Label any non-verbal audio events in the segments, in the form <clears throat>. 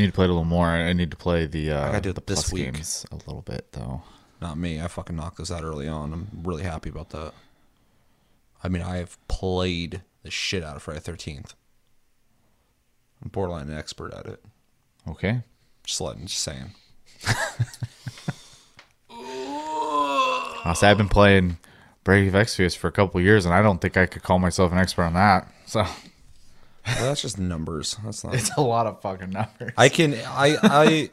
I need to play it a little more. I need to play the uh, gotta do it the this plus week. games a little bit though. Not me. I fucking knocked this out early on. I'm really happy about that. I mean, I have played the shit out of Friday Thirteenth. I'm borderline an expert at it. Okay. Just letting, just saying. I'll say I've been playing of Exvius for a couple years, and I don't think I could call myself an expert on that. So Well, that's just numbers. That's not. <laughs> it's a lot of fucking numbers. I can. I. I.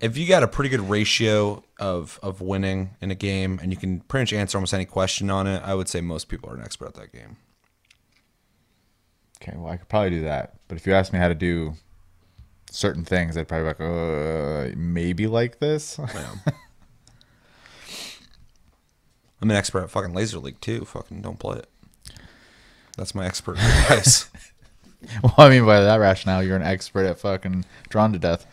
If you got a pretty good ratio of of winning in a game, and you can pretty much answer almost any question on it, I would say most people are an expert at that game. Okay, well, I could probably do that. But if you ask me how to do certain things, I'd probably be like, uh, maybe like this. <laughs> I'm an expert at fucking Laser League too. Fucking don't play it. That's my expert advice. <laughs> <laughs> well, I mean, by that rationale, you're an expert at fucking drawn to death.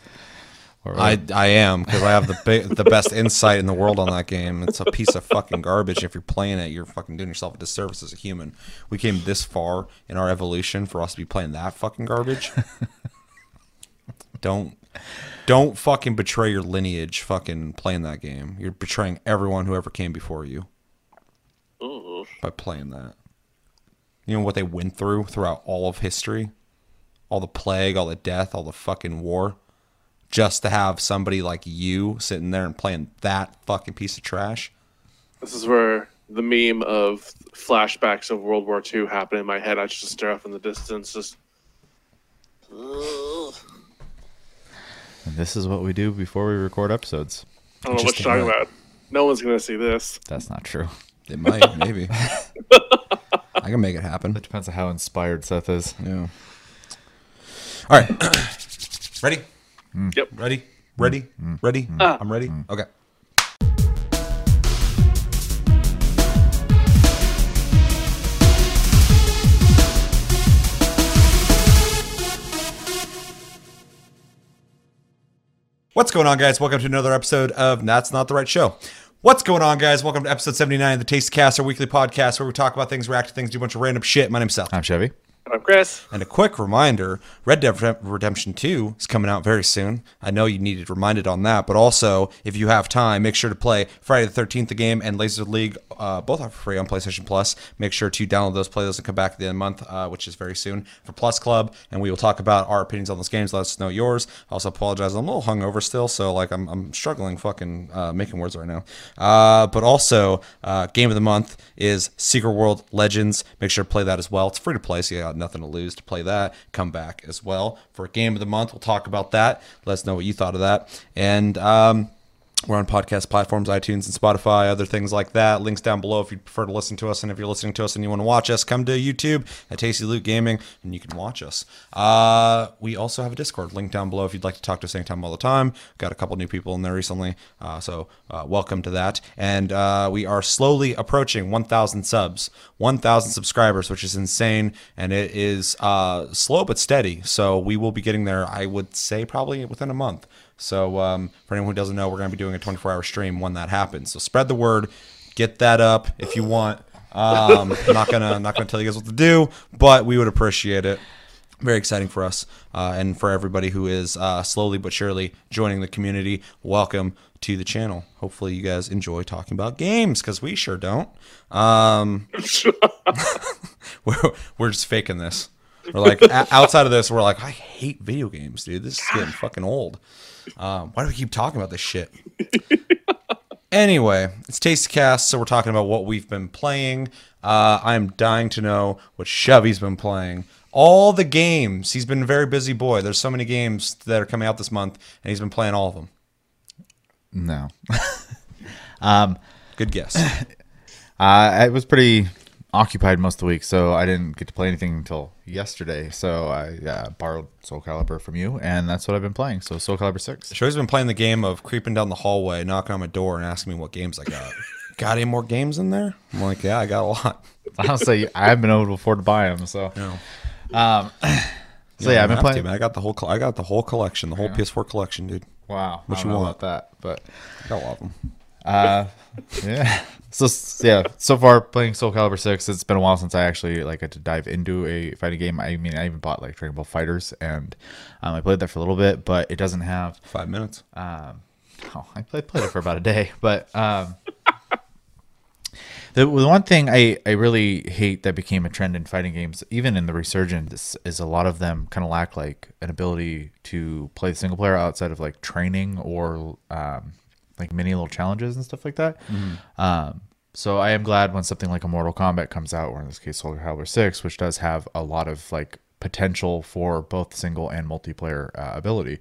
Or, I I am because I have the ba- the best insight in the world on that game. It's a piece of fucking garbage. If you're playing it, you're fucking doing yourself a disservice as a human. We came this far in our evolution for us to be playing that fucking garbage. don't don't fucking betray your lineage. Fucking playing that game. You're betraying everyone who ever came before you Ooh. by playing that. You know what they went through throughout all of history? All the plague, all the death, all the fucking war. Just to have somebody like you sitting there and playing that fucking piece of trash. This is where the meme of flashbacks of World War II happened in my head. I just stare off in the distance, just. Ugh. and this is what we do before we record episodes. I don't know what you're talking about. No one's gonna see this. That's not true. It might, maybe. <laughs> I can make it happen. It depends on how inspired Seth is. Yeah. All right. <coughs> ready? Mm. Yep. Ready? Ready? Mm. Mm. Ready? Ah. I'm ready. Okay. What's going on, guys? Welcome to another episode of That's Not the Right Show. What's going on, guys? Welcome to episode 79 of the Tasty Cast, our weekly podcast where we talk about things, react to things, do a bunch of random shit. My name's Seth. I'm Chevy. I'm Chris. And a quick reminder Red Dead Redemption 2 is coming out very soon. I know you needed reminded on that, but also, if you have time, make sure to play Friday the 13th, the game, and Laser League. Uh, both are free on PlayStation Plus. Make sure to download those, play those, and come back at the end of the month, uh, which is very soon, for Plus Club. And we will talk about our opinions on those games. Let us know yours. I also apologize. I'm a little hungover still, so like I'm, I'm struggling fucking uh, making words right now. Uh, but also, uh, game of the month is Secret World Legends. Make sure to play that as well. It's free to play, so you got nothing to lose to play that. Come back as well for game of the month. We'll talk about that. Let us know what you thought of that. And um, we're on podcast platforms, iTunes and Spotify, other things like that. Links down below if you prefer to listen to us. And if you're listening to us and you want to watch us, come to YouTube at Tasty Loot Gaming and you can watch us. Uh, we also have a Discord link down below if you'd like to talk to us anytime all the time. Got a couple new people in there recently. Uh, so uh, welcome to that. And uh, we are slowly approaching 1,000 subs, 1,000 subscribers, which is insane. And it is uh, slow but steady. So we will be getting there, I would say, probably within a month. So um, for anyone who doesn't know, we're going to be doing a 24-hour stream when that happens. So spread the word, get that up if you want. Um, I'm <laughs> not gonna not gonna tell you guys what to do, but we would appreciate it. Very exciting for us uh, and for everybody who is uh, slowly but surely joining the community. Welcome to the channel. Hopefully, you guys enjoy talking about games because we sure don't. Um, <laughs> we're we're just faking this. We're like o- outside of this, we're like, I hate video games, dude. This is getting fucking old. Um, why do we keep talking about this shit? <laughs> anyway, it's Tasty Cast, so we're talking about what we've been playing. Uh, I'm dying to know what Chevy's been playing. All the games. He's been a very busy boy. There's so many games that are coming out this month, and he's been playing all of them. No. um, <laughs> Good guess. <laughs> uh, I was pretty occupied most of the week, so I didn't get to play anything until yesterday. So I uh, borrowed Soul Calibur from you, and that's what I've been playing. So Soul Calibur 6. Showy's been playing the game of creeping down the hallway, knocking on my door, and asking me what games I got. <laughs> got any more games in there? I'm like, yeah, I got a lot. Honestly, I haven't been able to afford to buy them. So, No. um, <clears throat> so yeah, I've been playing. to. I got the whole. I got the whole collection, the whole PS4 collection, dude. Wow, What I you want? about that, but I got a lot of them. Uh, <laughs> yeah. So yeah, so far playing Soul Calibur six. It's been a while since I actually like had to dive into a fighting game. I mean, I even bought like Dragon Ball FighterZ, and um, I played that for a little bit, but it doesn't have. Five minutes. Um, oh, I played, played it for about a day, but um, the, the one thing I, I really hate that became a trend in fighting games, even in the resurgence, is a lot of them kind of lack like an ability to play single player outside of like training or um, like mini little challenges and stuff like that. Um, so I am glad when something like a Mortal Kombat comes out, or in this case Soul Calibur Six, which does have a lot of like potential for both single and multiplayer uh, ability.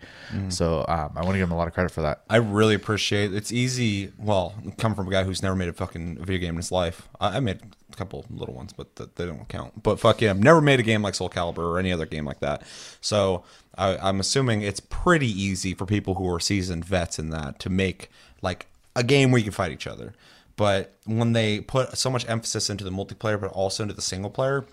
So um, I want to give them a lot of credit for that. I really appreciate it's easy. Well, come from a guy who's never made a fucking video game in his life. I, I made couple little ones, but th- they don't count. But fuck yeah, I've never made a game like Soul Calibur or any other game like that. So I, I'm assuming it's pretty easy for people who are seasoned vets in that to make like a game where you can fight each other. But when they put so much emphasis into the multiplayer, but also into the single player,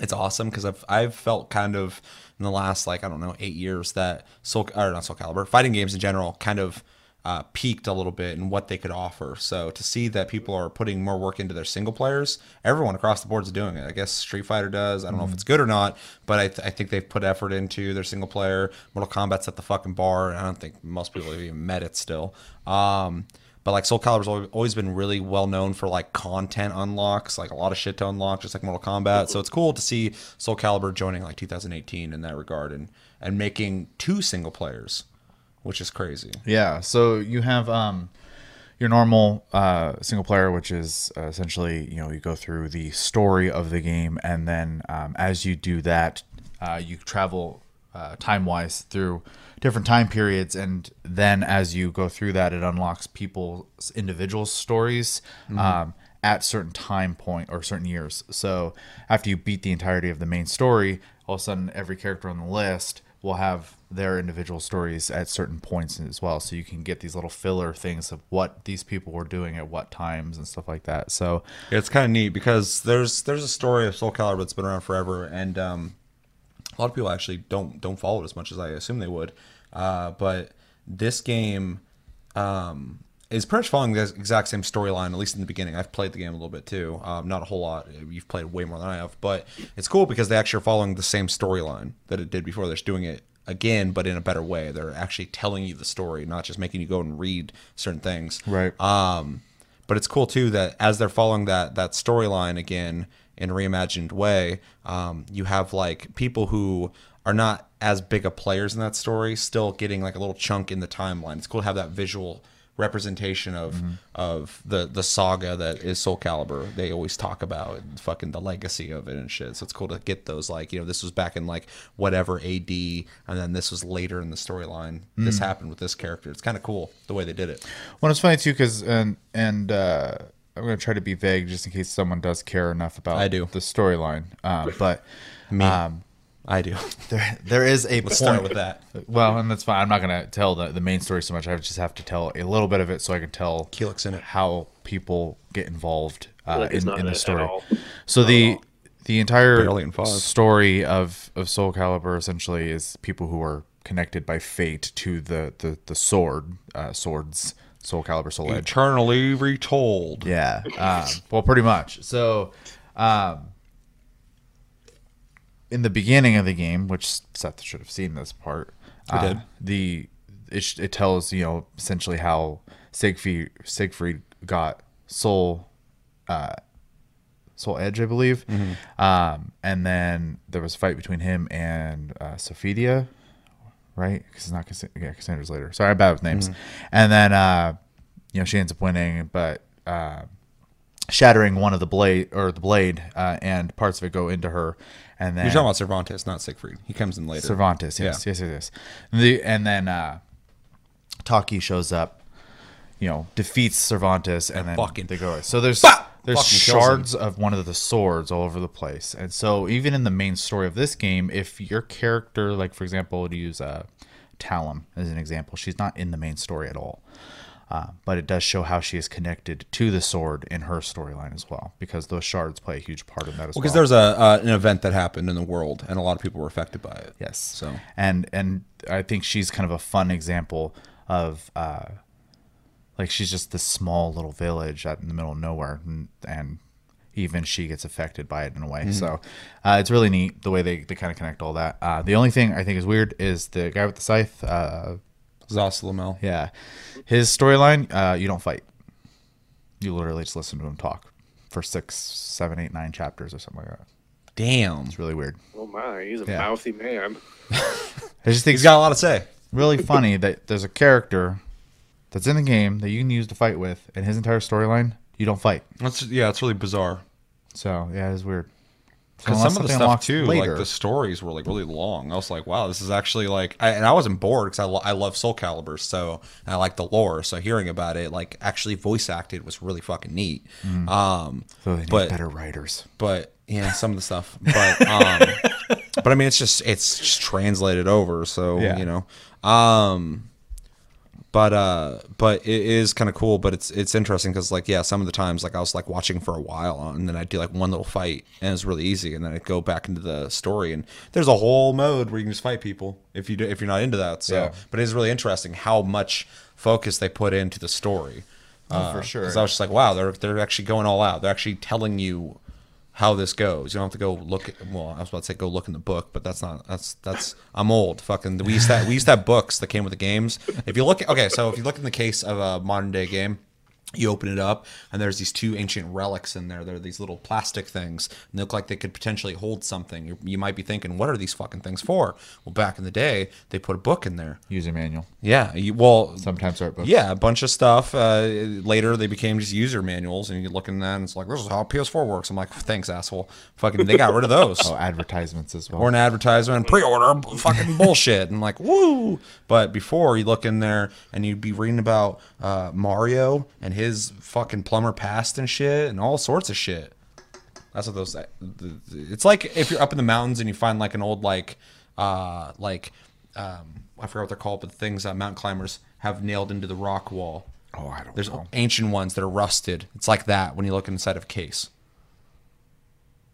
it's awesome because I've I've felt kind of in the last like I don't know eight years that Soul or not Soul Calibur fighting games in general kind of uh, peaked a little bit in what they could offer. So to see that people are putting more work into their single players, everyone across the board is doing it. I guess Street Fighter does. I don't know if it's good or not, but I, th- I think they've put effort into their single player. Mortal Kombat's at the fucking bar, and I don't think most people have even met it still. Um, but like Soul Calibur's always been really well known for like content unlocks, like a lot of shit to unlock, just like Mortal Kombat. So it's cool to see Soul Calibur joining like 2018 in that regard and and making two single players, which is crazy. Yeah. So you have um, your normal uh, single player, which is uh, essentially you know you go through the story of the game, and then um, as you do that, uh, you travel uh, time wise through different time periods, and then as you go through that, it unlocks people's individual stories. Um, at certain time point or certain years. So after you beat the entirety of the main story, all of a sudden every character on the list will have their individual stories at certain points as well. So you can get these little filler things of what these people were doing at what times and stuff like that. So It's kind of neat because there's there's a story of Soul Calibur that's been around forever, and um, a lot of people actually don't don't follow it as much as I assume they would. Uh, but this game um, is pretty much following the exact same storyline, at least in the beginning. I've played the game a little bit too, um, not a whole lot. You've played way more than I have, but it's cool because they actually are following the same storyline that it did before. They're just doing it again, but in a better way. They're actually telling you the story, not just making you go and read certain things. Right. Um, but it's cool too that as they're following that that storyline again in a reimagined way, um, you have like people who are not as big of players in that story still getting like a little chunk in the timeline. It's cool to have that visual representation of of the the saga that is Soul Calibur. They always talk about and fucking the legacy of it and shit. So it's cool to get those like you know this was back in like whatever AD, and then this was later in the storyline. This happened with this character. It's kind of cool the way they did it. Well, it's funny too because and and uh, I'm gonna try to be vague just in case someone does care enough about I do. the storyline. Uh, <laughs> but Me. um, I do. <laughs> there there is a Let's point. start with that. Well, and that's fine. I'm not gonna tell the, the main story so much. I just have to tell a little bit of it so I can tell Kilik's in it. how people get involved uh, Like, in, not in in the story. all. So the the entire Barely in five. story of of Soul Calibur essentially is people who are connected by fate to the the the sword uh, swords Soul Calibur Soul Edge. Eternally retold. Yeah. Um, well, pretty much. So, um, in the beginning of the game, which Seth should have seen this part, I uh, did. the it, it tells you know essentially how Siegfried Siegfried got Soul. Uh, Soul Edge, I believe, um, and then there was a fight between him and uh, Sophitia, right? Because it's not Cass- yeah, Cassandra's later. Sorry, I'm bad with names. And then uh, you know she ends up winning, but uh, shattering one of the blade or the blade, uh, and parts of it go into her. And then You're talking about Cervantes, not Siegfried. He comes in later. Cervantes, yes, Yeah. yes, yes, yes. The, and then uh, Taki shows up, you know, defeats Cervantes, and then fucking- they go. So there's Bah! there's shards of one of the swords all over the place, and so even in the main story of this game, if your character, like for example, to use uh, Talim as an example, she's not in the main story at all. Uh, but it does show how she is connected to the sword in her storyline as well, because those shards play a huge part in that as well. Because there's a uh, an event that happened in the world, and a lot of people were affected by it. Yes. So and and I think she's kind of a fun example of uh, like she's just this small little village out in the middle of nowhere, and, and even she gets affected by it in a way. So uh, it's really neat the way they, they kind of connect all that. Uh, the only thing I think is weird is the guy with the scythe. Uh, Zasalamel. yeah, his storyline. Uh, you don't fight. You literally just listen to him talk for six, seven, eight, nine chapters or something like that. Damn. It's really weird. Oh my, he's a Yeah. mouthy man. <laughs> I just think He's got a lot to say. really funny that there's a character that's in the game that you can use to fight with, and his entire storyline you don't fight. That's yeah, it's really bizarre. So yeah, it's weird. Because some of the stuff too, later- like the stories were like really long. I was like, wow, this is actually like, I, and I wasn't bored because I, lo- I love Soul Calibur, so I like the lore. So hearing about it, like actually voice acted, was really fucking neat. Um, so they need but better writers. but yeah, some of the stuff. But um, <laughs> but I mean, it's just it's just translated over, so Yeah. you know. Um, but uh, but it is kind of cool. But it's it's interesting because like yeah, some of the times like I was like watching for a while, and then I'd do like one little fight, and it's really easy, and then I'd go back into the story, and there's a whole mode where you can just fight people if you do, if you're not into that. So, Yeah. but it's really interesting how much focus they put into the story. Oh, for sure. Because I was just like, wow, they're they're actually going all out. They're actually telling you how this goes. You don't have to go look. At, well, I was about to say go look in the book, but that's not. That's that's. I'm old. Fucking. We used to have, we used to have books that came with the games. If you look, okay, so if you look in the case of a modern day game. You open it up, and there's these two ancient relics in there. They're these little plastic things, and they look like they could potentially hold something. You, you might be thinking, "What are these fucking things for?" Well, back in the day, they put a book in there. User manual. Yeah, you, well, Sometimes art books. yeah, a bunch of stuff. Uh, later, they became just user manuals, and you look in that, and it's like, this is how PS4 works. I'm like, thanks, asshole. Fucking, they got rid of <laughs> those. Oh, advertisements as well. Or an advertisement, pre-order, fucking <laughs> bullshit, and like, woo. But before, you look in there, and you'd be reading about uh, Mario and his fucking plumber past and shit, and all sorts of shit. That's what those. It's like if you're up in the mountains and you find like an old like, uh, like, um, I forgot what they're called, but the things that mountain climbers have nailed into the rock wall. oh, I don't There's know. ancient ones that are rusted. It's like that when you look inside of a case.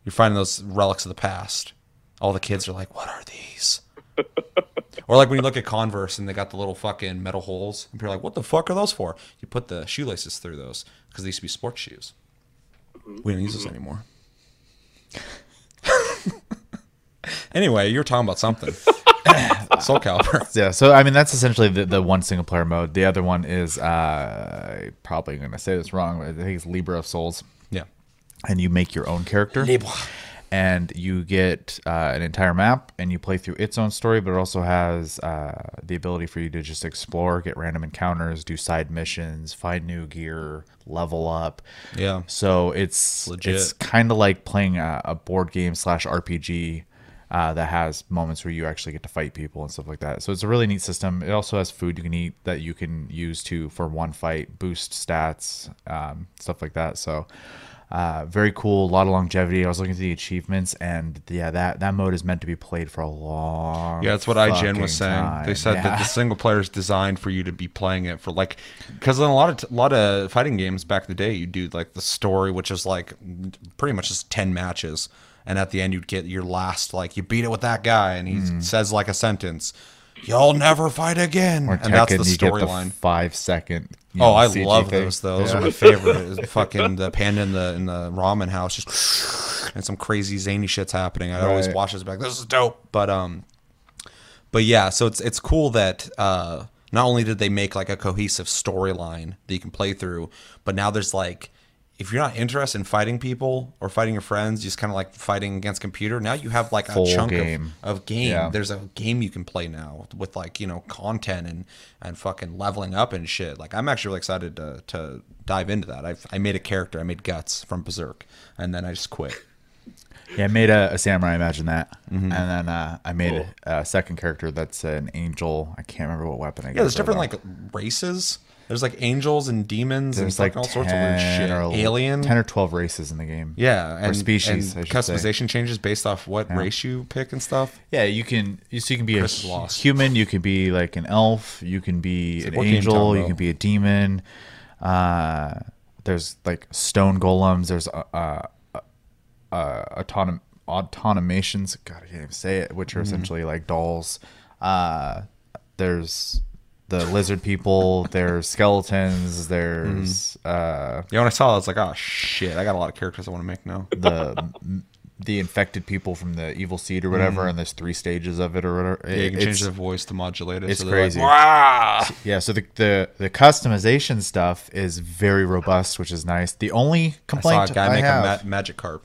You're finding those relics of the past. All the kids are like, "What are these?" Or like when you look at Converse and they got the little fucking metal holes, and people are like, "What the fuck are those for?" You put the shoelaces through those because they used to be sports shoes. We don't use those anymore. <laughs> anyway, you were talking about something. <laughs> Soul Calibur. <laughs> Yeah, so I mean that's essentially the, the one single player mode. The other one is uh probably gonna say this wrong, but I think it's Libra of Souls. Yeah. And you make your own character. And you get uh, an entire map and you play through its own story, but it also has uh, the ability for you to just explore, get random encounters, do side missions, find new gear, level up. Yeah. So it's Legit. it's kind of like playing a, a board game slash RPG uh, that has moments where you actually get to fight people and stuff like that. So it's a really neat system. It also has food you can eat that you can use to for one fight, boost stats, um, stuff like that. So uh, very cool. A lot of longevity. I was looking at the achievements, and yeah, that that mode is meant to be played for a long. Yeah, that's what IGN was saying. time. They said that the single player is designed for you to be playing it for like, because in a lot of a lot of fighting games back in the day, you do like the story, which is like pretty much just ten matches, and at the end you'd get your last like you beat it with that guy, and he says like a sentence, "You'll never fight again,". Or and that's Tekken, get the storyline. five second. You Oh, know, I love thing. those. Though. Those Yeah. are my favorite. <laughs> Fucking the panda in the in the ramen house, just and some crazy zany shit's happening. I always Right. watch this back. This is dope. But um, but yeah. So it's it's cool that uh, not only did they make like a cohesive storyline that you can play through, but now there's like. If you're not interested in fighting people or fighting your friends, just kind of like fighting against computer, now you have like Full a chunk game. of, of game. Yeah. There's a game you can play now with like you know content and and fucking leveling up and shit. Like I'm actually really excited to to dive into that. I I made a character. I made guts from Berserk, and then I just quit. Yeah, I made a, a samurai. Imagine that, Mm-hmm. and then uh, I made a, a second character that's an angel. I can't remember what weapon I Yeah, there's different like races. There's like angels and demons there's and like all sorts of weird shit. or Alien. ten or twelve races in the game. yeah, and species, and should say. customization changes based off what race you pick and stuff. Yeah, you can. You, so you can be Chris a lost. human. You can be like an elf. You can be like, an angel. You can be a demon. Uh, there's like stone golems. There's uh, uh, uh, autonom- automations. God, I can't even say it. Which Mm-hmm. are essentially like dolls. Uh, there's the lizard people. There's skeletons. There's uh, Yeah, when I saw it, I was like, oh shit, I got a lot of characters I want to make now. <laughs> the the infected people from the evil seed or whatever, and there's three stages of it or whatever. Mm-hmm. Yeah, you can change it's- the voice to modulate it. it's like, crazy. "Wah!" Yeah, so the, the the customization stuff is very robust, which is nice. The only I saw complaint a guy I make have, a ma- Magikarp.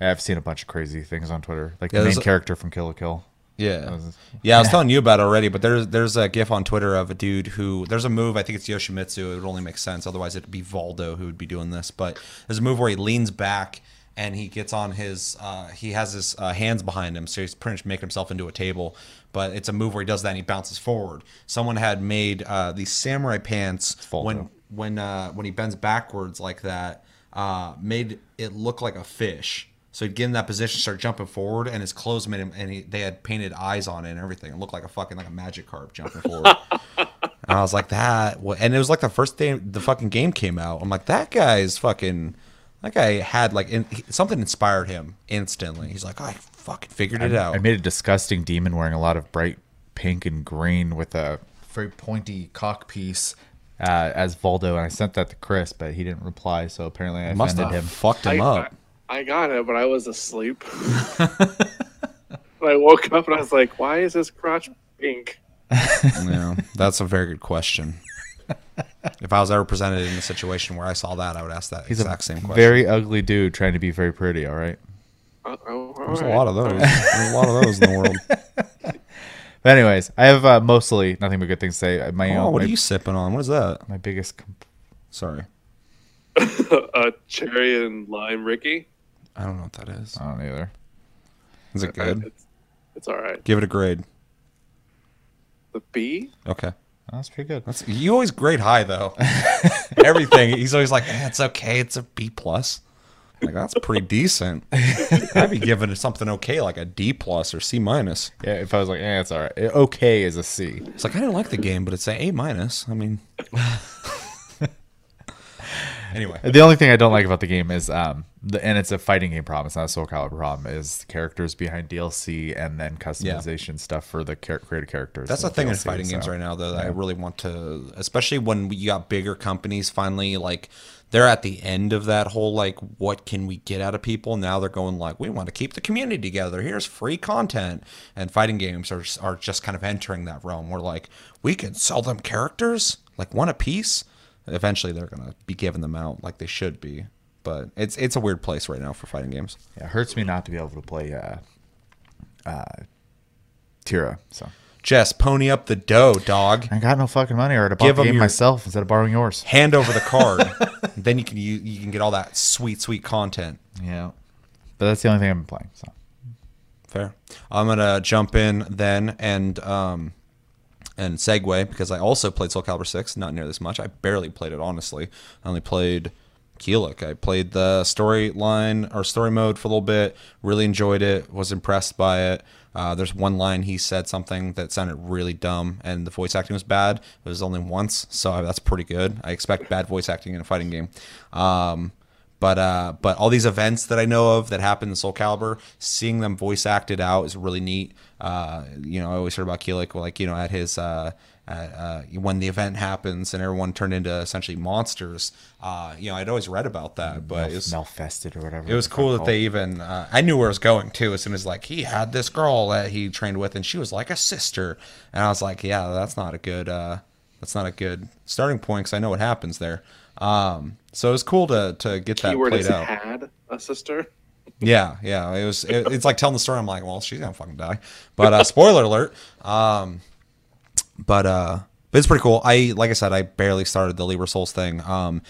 I've seen a bunch of crazy things on Twitter, like Yeah, the main a- character from Kill la Kill. Yeah, was- yeah. I was telling you about it already, but there's there's a gif on Twitter of a dude who there's a move. I think it's Yoshimitsu. It would only make sense otherwise it'd be Voldo who would be doing this. But there's a move where he leans back and he gets on his uh, he has his uh, hands behind him, so he's pretty much making himself into a table. But it's a move where he does that and he bounces forward. Someone had made uh, these samurai pants when when uh, when he bends backwards like that, uh, made it look like a fish. So he'd get in that position, start jumping forward, and his clothes made him, and he, they had painted eyes on it and everything. It looked like a fucking like a Magikarp jumping forward. <laughs> and I was like that, and it was like the first day the fucking game came out. I'm like that guy's fucking. That guy had like in, he- something inspired him instantly. He's like, I fucking figured it out. I made a disgusting demon wearing a lot of bright pink and green with a very pointy cock piece uh, as Voldo, and I sent that to Chris, but he didn't reply. So apparently, I Must offended have him. fucked him I, up. I, I got it, but I was asleep. <laughs> I woke up and I was like, "Why is this crotch pink?" yeah, that's a very good question. if I was ever presented in a situation where I saw that, I would ask that He's exact a same question. very ugly dude trying to be very pretty. All right. Uh, oh, There's a lot of those. <laughs> There's a lot of those in the world. <laughs> But anyways, I have uh, mostly nothing but good things to say. My Oh, what my, are you sipping on? What is that? my biggest. Comp- Sorry, uh, cherry and lime, Ricky. I don't know what that is. I don't either. Is it good? It's, it's all right. Give it a grade. The B. Okay. That's pretty good. That's you always grade high though. <laughs> Everything. He's always like, eh, it's okay. It's a B plus. Like that's pretty decent. <laughs> I'd be giving it something okay, like a D plus or C minus. Yeah, if I was like, eh, it's all right. Okay is a C. It's like I didn't like the game, but it's a A minus. I mean, anyway. The only thing I don't like about the game is, um, the, and it's a fighting game problem. It's not a Soul Calibur problem. Is characters behind DLC and then customization stuff for the char- created characters. That's the thing in DLC, fighting games right now, though, that I really want to, especially when you got bigger companies finally, like, they're at the end of that whole, like, what can we get out of people? Now they're going, like, we want to keep the community together. Here's free content. And fighting games are, are just kind of entering that realm where, like, we can sell them characters, like, one a piece. Eventually, they're going to be giving them out like they should be. But it's it's a weird place right now for fighting games. Yeah, it hurts me not to be able to play uh, uh, Tira. So Jess, pony up the dough, dog. I got no fucking money, or have bought Give the 'em game your- myself instead of borrowing yours. Hand over the card. <laughs> then you can you, you can get all that sweet sweet content. Yeah, but that's the only thing I've been playing. So Fair. I'm gonna jump in then and um and segue because I also played Soul Calibur Six, not near this much. I barely played it honestly. I only played Kilik. I played the storyline or story mode for a little bit. Really enjoyed it. Was impressed by it. Uh, there's one line he said something that sounded really dumb, and the voice acting was bad. It was only once, so that's pretty good. I expect bad voice acting in a fighting game. Um, but uh, but all these events that I know of that happen in Soul Calibur, seeing them voice acted out is really neat. Uh, you know, I always heard about Kilik, like you know, at his uh, at, uh, when the event happens and everyone turned into essentially monsters. Uh, you know, I'd always read about that, but it was Malfested or whatever. it was cool that called. they even. Uh, I knew where it was going too. As soon as like he had this girl that he trained with, and she was like a sister, and I was like, yeah, that's not a good. Uh, that's not a good starting point because I know what happens there. Um, so it was cool to to get that Keyword played is out. had a sister. Yeah, yeah. It was. It, it's like telling the story. I'm like, well, she's gonna fucking die. But uh, spoiler alert. Um, but uh, but it's pretty cool. I like I said, I barely started the Libra Souls thing. Um,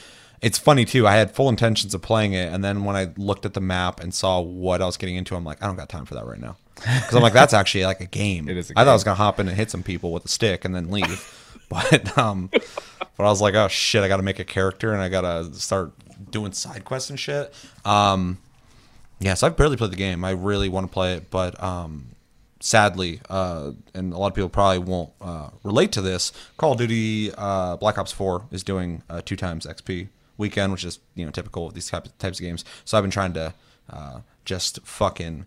it's funny too. I had full intentions of playing it, and then when I looked at the map and saw what I was getting into, I'm like, I don't got time for that right now. Because I'm like, that's actually like a game. <laughs> It is a I thought I was gonna hop in and hit some people with a stick and then leave. <laughs> but um, but I was like, oh shit, I got to make a character and I gotta start doing side quests and shit. Um, yeah, so I've barely played the game. I really want to play it, but um, sadly, uh, and a lot of people probably won't uh, relate to this. Call of Duty uh, Black Ops Four is doing uh, two times XP weekend, which is you know typical of these types of games. So I've been trying to uh, just fucking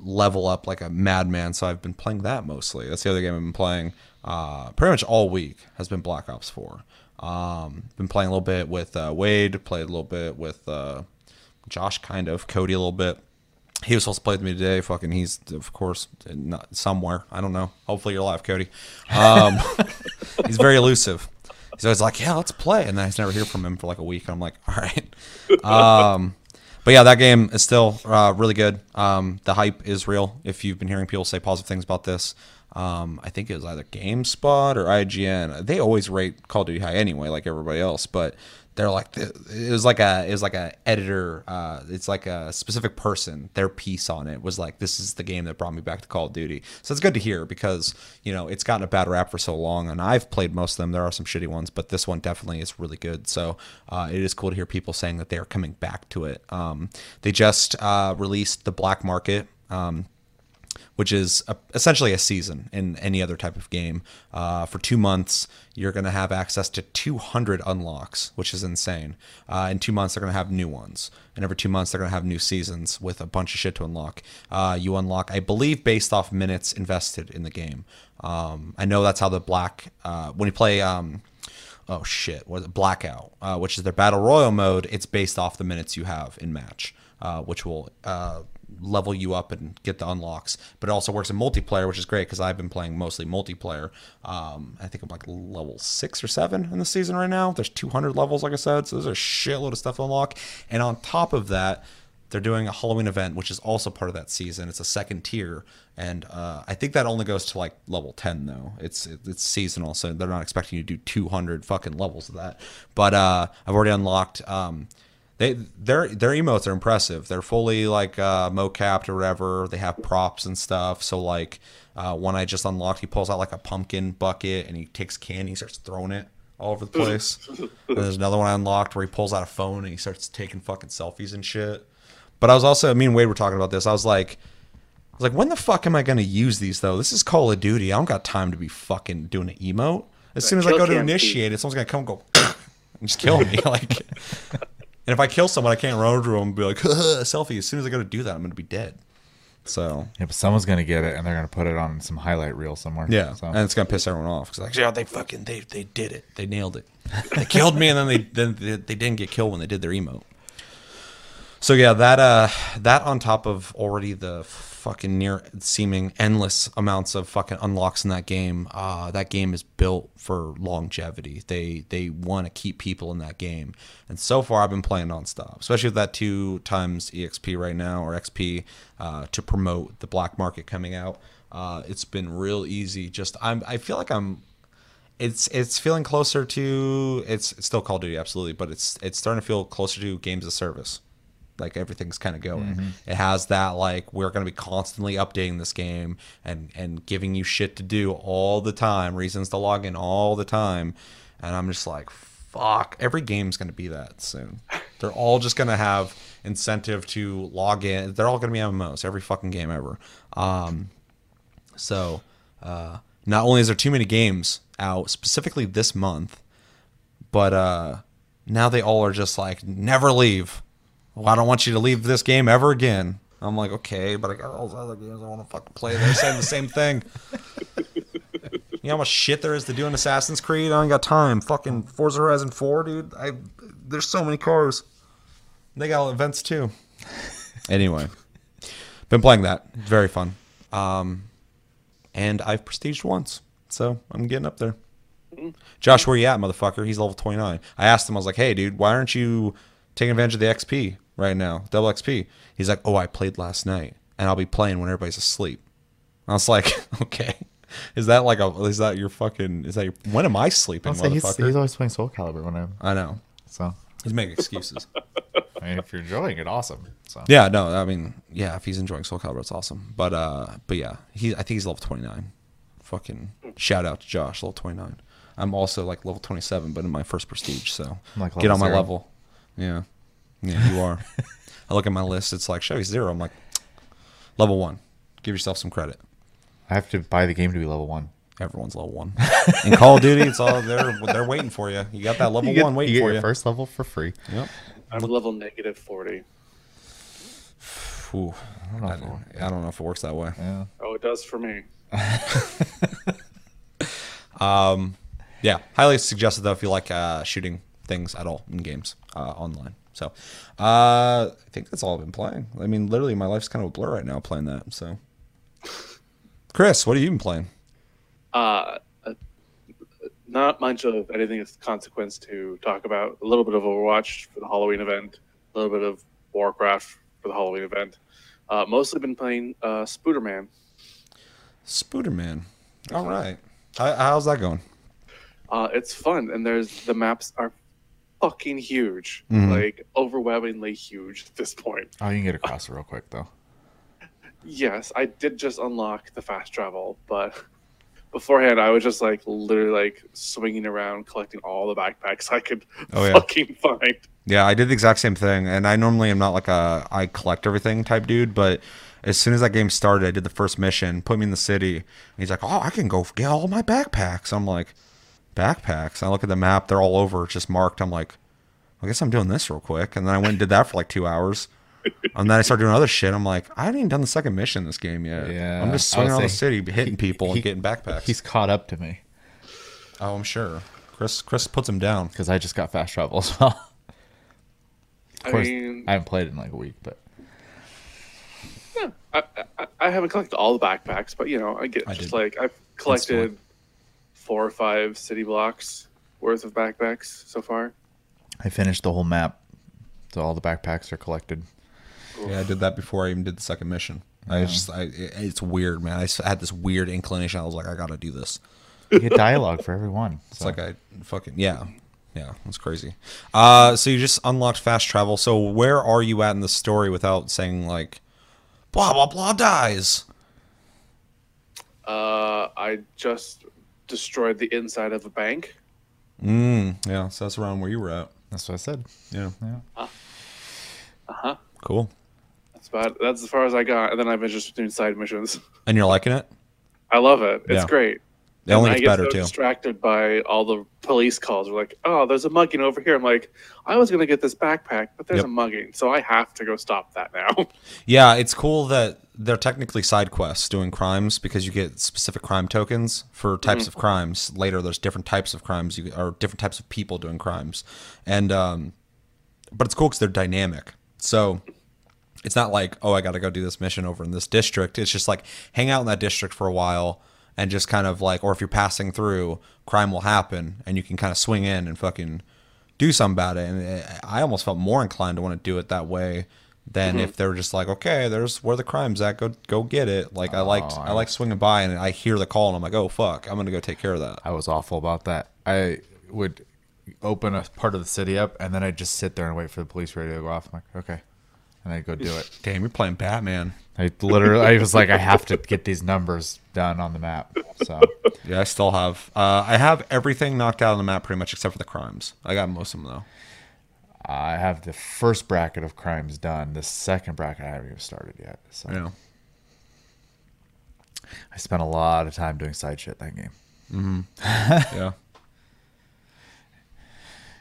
level up like a madman. So I've been playing that mostly. That's the other game I've been playing. Uh, pretty much all week has been Black Ops 4. Um, been playing a little bit with uh, Wade, played a little bit with uh, Josh, kind of, Cody a little bit. He was supposed to play with me today. Fucking, he's of course not somewhere. I don't know. Hopefully you're alive, Cody. Um, <laughs> he's very elusive. He's always like, "Yeah, let's play," and then I just never hear from him for like a week. And I'm like, "All right." Um, but yeah, that game is still uh, really good. Um, the hype is real. If you've been hearing people say positive things about this, um, I think it was either GameSpot or IGN. They always rate Call of Duty high anyway, like everybody else. But they're like it was like a it was like a editor uh, it's like a specific person their piece on it was like this is the game that brought me back to call of duty so it's good to hear because you know it's gotten a bad rap for so long and i've played most of them there are some shitty ones but this one definitely is really good so uh, it is cool to hear people saying that they're coming back to it um, they just uh, released the black market um, which is a, essentially a season in any other type of game. Uh, for two months, you're going to have access to 200 unlocks, which is insane. Uh, in two months, they're going to have new ones. And every two months, they're going to have new seasons with a bunch of shit to unlock. Uh, you unlock, I believe, based off minutes invested in the game. Um, I know that's how the black, uh, when you play. Um, oh shit, it Blackout, uh, which is their battle royal mode. It's based off the minutes you have in match, uh, which will level you up and get the unlocks. But it also works in multiplayer, which is great because I've been playing mostly multiplayer. Um, I think I'm like level six or seven in the season right now. There's 200 levels, like I said, so there's a shitload of stuff to unlock. And on top of that, they're doing a Halloween event, which is also part of that season. It's a second tier, and uh, I think that only goes to like level ten though. It's it's seasonal, so they're not expecting you to do 200 fucking levels of that. But uh, I've already unlocked. Um, they their their emotes are impressive. They're fully like uh, mocapped or whatever. They have props and stuff. So like uh, one I just unlocked, he pulls out like a pumpkin bucket and he takes candy, he starts throwing it all over the place. <laughs> there's another one I unlocked where he pulls out a phone and he starts taking fucking selfies and shit. But I was also me and Wade were talking about this. I was like. I was like, when the fuck am I going to use these though? This is Call of Duty. I don't got time to be fucking doing an emote. As soon as I go to initiate it, someone's gonna come and go <laughs> and just kill me. <laughs> like, and if I kill someone, I can't run over to them and be like, <laughs> a selfie. As soon as I go to do that, I'm going to be dead. So Yeah, but someone's gonna get it and they're gonna put it on some highlight reel somewhere. yeah, So and it's gonna piss everyone off because like, yeah, they fucking they they did it. They nailed it. They killed me, and then they then they, they didn't get killed when they did their emote. So yeah, that uh that on top of already the fucking near seeming endless amounts of fucking unlocks in that game, uh that game is built for longevity. They they want to keep people in that game. And so far I've been playing nonstop, especially with that two times EXP right now or XP uh to promote the black market coming out. Uh it's been real easy. Just I'm I feel like I'm it's it's feeling closer to it's, it's still Call of Duty absolutely, but it's it's starting to feel closer to games of service. Like everything's kind of going. It has that like we're going to be constantly updating this game and and giving you shit to do all the time, reasons to log in all the time, and I'm just like fuck. Every game's going to be that soon. They're all just going to have incentive to log in. They're all going to be MMOs. Every fucking game ever. Um, so, uh, not only is there too many games out specifically this month, but uh, now they all are just like never leave. Well, I don't want you to leave this game ever again. I'm like, okay, but I got all those other games I want to fucking play. They're saying the same thing. <laughs> you know how much shit there is to do in Assassin's Creed? I ain't got time. Fucking Forza Horizon 4, dude. I there's so many cars. They got events too. <laughs> anyway, been playing that. Very fun. Um, and I've prestiged once, so I'm getting up there. Josh, where you at, motherfucker? He's level 29. I asked him, I was like, hey, dude, why aren't you taking advantage of the XP right now, double XP? He's like, oh, I played last night, and I'll be playing when everybody's asleep. I was like, <laughs> okay. Is that like a? Is that your fucking? Is that your? When am I sleeping, say he's, motherfucker? he's always playing Soul Calibur when I'm I know. so. He's making excuses. <laughs> I mean, if you're enjoying it, awesome. So yeah, no, I mean, yeah, if he's enjoying Soul Calibur, it's awesome. But uh, but yeah, he I think he's level twenty nine. Fucking shout out to Josh, level twenty nine. I'm also like level twenty seven, but in my first prestige, so like get on my zero. level. Yeah, yeah, you are. <laughs> I look at my list; it's like Chevy zero. I'm like level one. Give yourself some credit. I have to buy the game to be level one. Everyone's level one. <laughs> In Call of Duty, it's all they're they're waiting for you. You got that level You get, one waiting you get for your you. first level for free. Yep. I'm level negative 40. Ooh, I don't know I, don't, I don't know if it works that way. Yeah. Oh, it does for me. <laughs> Um, yeah, highly suggested though if you like uh, shooting things at all in games uh, online. So uh, I think that's all I've been playing. I mean, literally, my life's kind of a blur right now playing that. So, Chris, what have you been playing? Uh, uh, not much of anything of consequence to talk about. A little bit of Overwatch for the Halloween event, a little bit of Warcraft for the Halloween event. Uh, mostly been playing uh, Spooderman. Spooderman. All right. How, how's that going? Uh, it's fun, and there's the maps are fucking huge, Mhm. like overwhelmingly huge at this point. Oh, you can get across it real quick though. Yes, I did just unlock the fast travel, but beforehand I was just like literally like swinging around collecting all the backpacks I could Oh, yeah. fucking find. Yeah, I did the exact same thing, and I normally am not like a I collect everything type dude, but as soon as that game started, I did the first mission, put me in the city, and he's like, "Oh, I can go get all my backpacks." I'm like, "Backpacks?" I look at the map; they're all over, it's just marked. I'm like, "I guess I'm doing this real quick," and then I went and did that for like two hours, and then I started doing other shit. I'm like, I haven't even done the second mission in this game yet. Yeah, I'm just swinging around the city, hitting he- people he- and getting backpacks. He's caught up to me oh, I'm sure. Chris Chris puts him down. because I just got fast travel as well. I <laughs> Of course, mean, I haven't played it in like a week, but I, I, I haven't collected all the backpacks, but you know, I get I just did. like I've collected four or five city blocks worth of backpacks so far. I finished the whole map, so all the backpacks are collected. Yeah, I did that before I even did the second mission. I was just, I, it- it's weird, man. I had this weird inclination. I was like, I gotta do this. You get dialogue for every one. It's so- like I fucking yeah, yeah. It's crazy. Uh, so you just unlocked fast travel. So where are you at in the story without saying like, blah blah blah dies? Uh, I just destroyed the inside of a bank. Mm, yeah. So that's around where you were at. that's what I said. Yeah. Yeah. Uh huh. Cool. That's about that's as far as I got, and then I've been just doing side missions. <laughs> And you're liking it? I love it. It's Yeah. great. It only And gets I better so too. distracted by all the police calls. We're like, oh, there's a mugging over here. I'm like, I was gonna get this backpack, but there's Yep. a mugging, so I have to go stop that now. <laughs> Yeah, it's cool that they're technically side quests doing crimes because you get specific crime tokens for types of crimes. Later, there's different types of crimes you or different types of people doing crimes, and um, but it's cool because they're dynamic. So it's not like oh, I got to go do this mission over in this district. It's just like hang out in that district for a while and just kind of like, or if you're passing through, crime will happen and you can kind of swing in and fucking do something about it. And uh, I almost felt more inclined to want to do it that way than if they're just like, okay, there's where the crime's at. Go go get it. Like I liked Oh, I I like swinging by and I hear the call and I'm like, oh fuck, I'm gonna go take care of that. I was awful about that. I would open a part of the city up, and then I'd just sit there and wait for the police radio to go off. I'm like, okay, and I'd go do it. <laughs> Damn, you're playing Batman. I literally, I was like, I have to get these numbers done on the map. So Yeah, I still have. Uh, I have everything knocked out on the map pretty much except for the crimes. I got most of them though. I have the first bracket of crimes done. The second bracket I haven't even started yet. So Yeah. I spent a lot of time doing side shit that game. Mm-hmm. <laughs> yeah.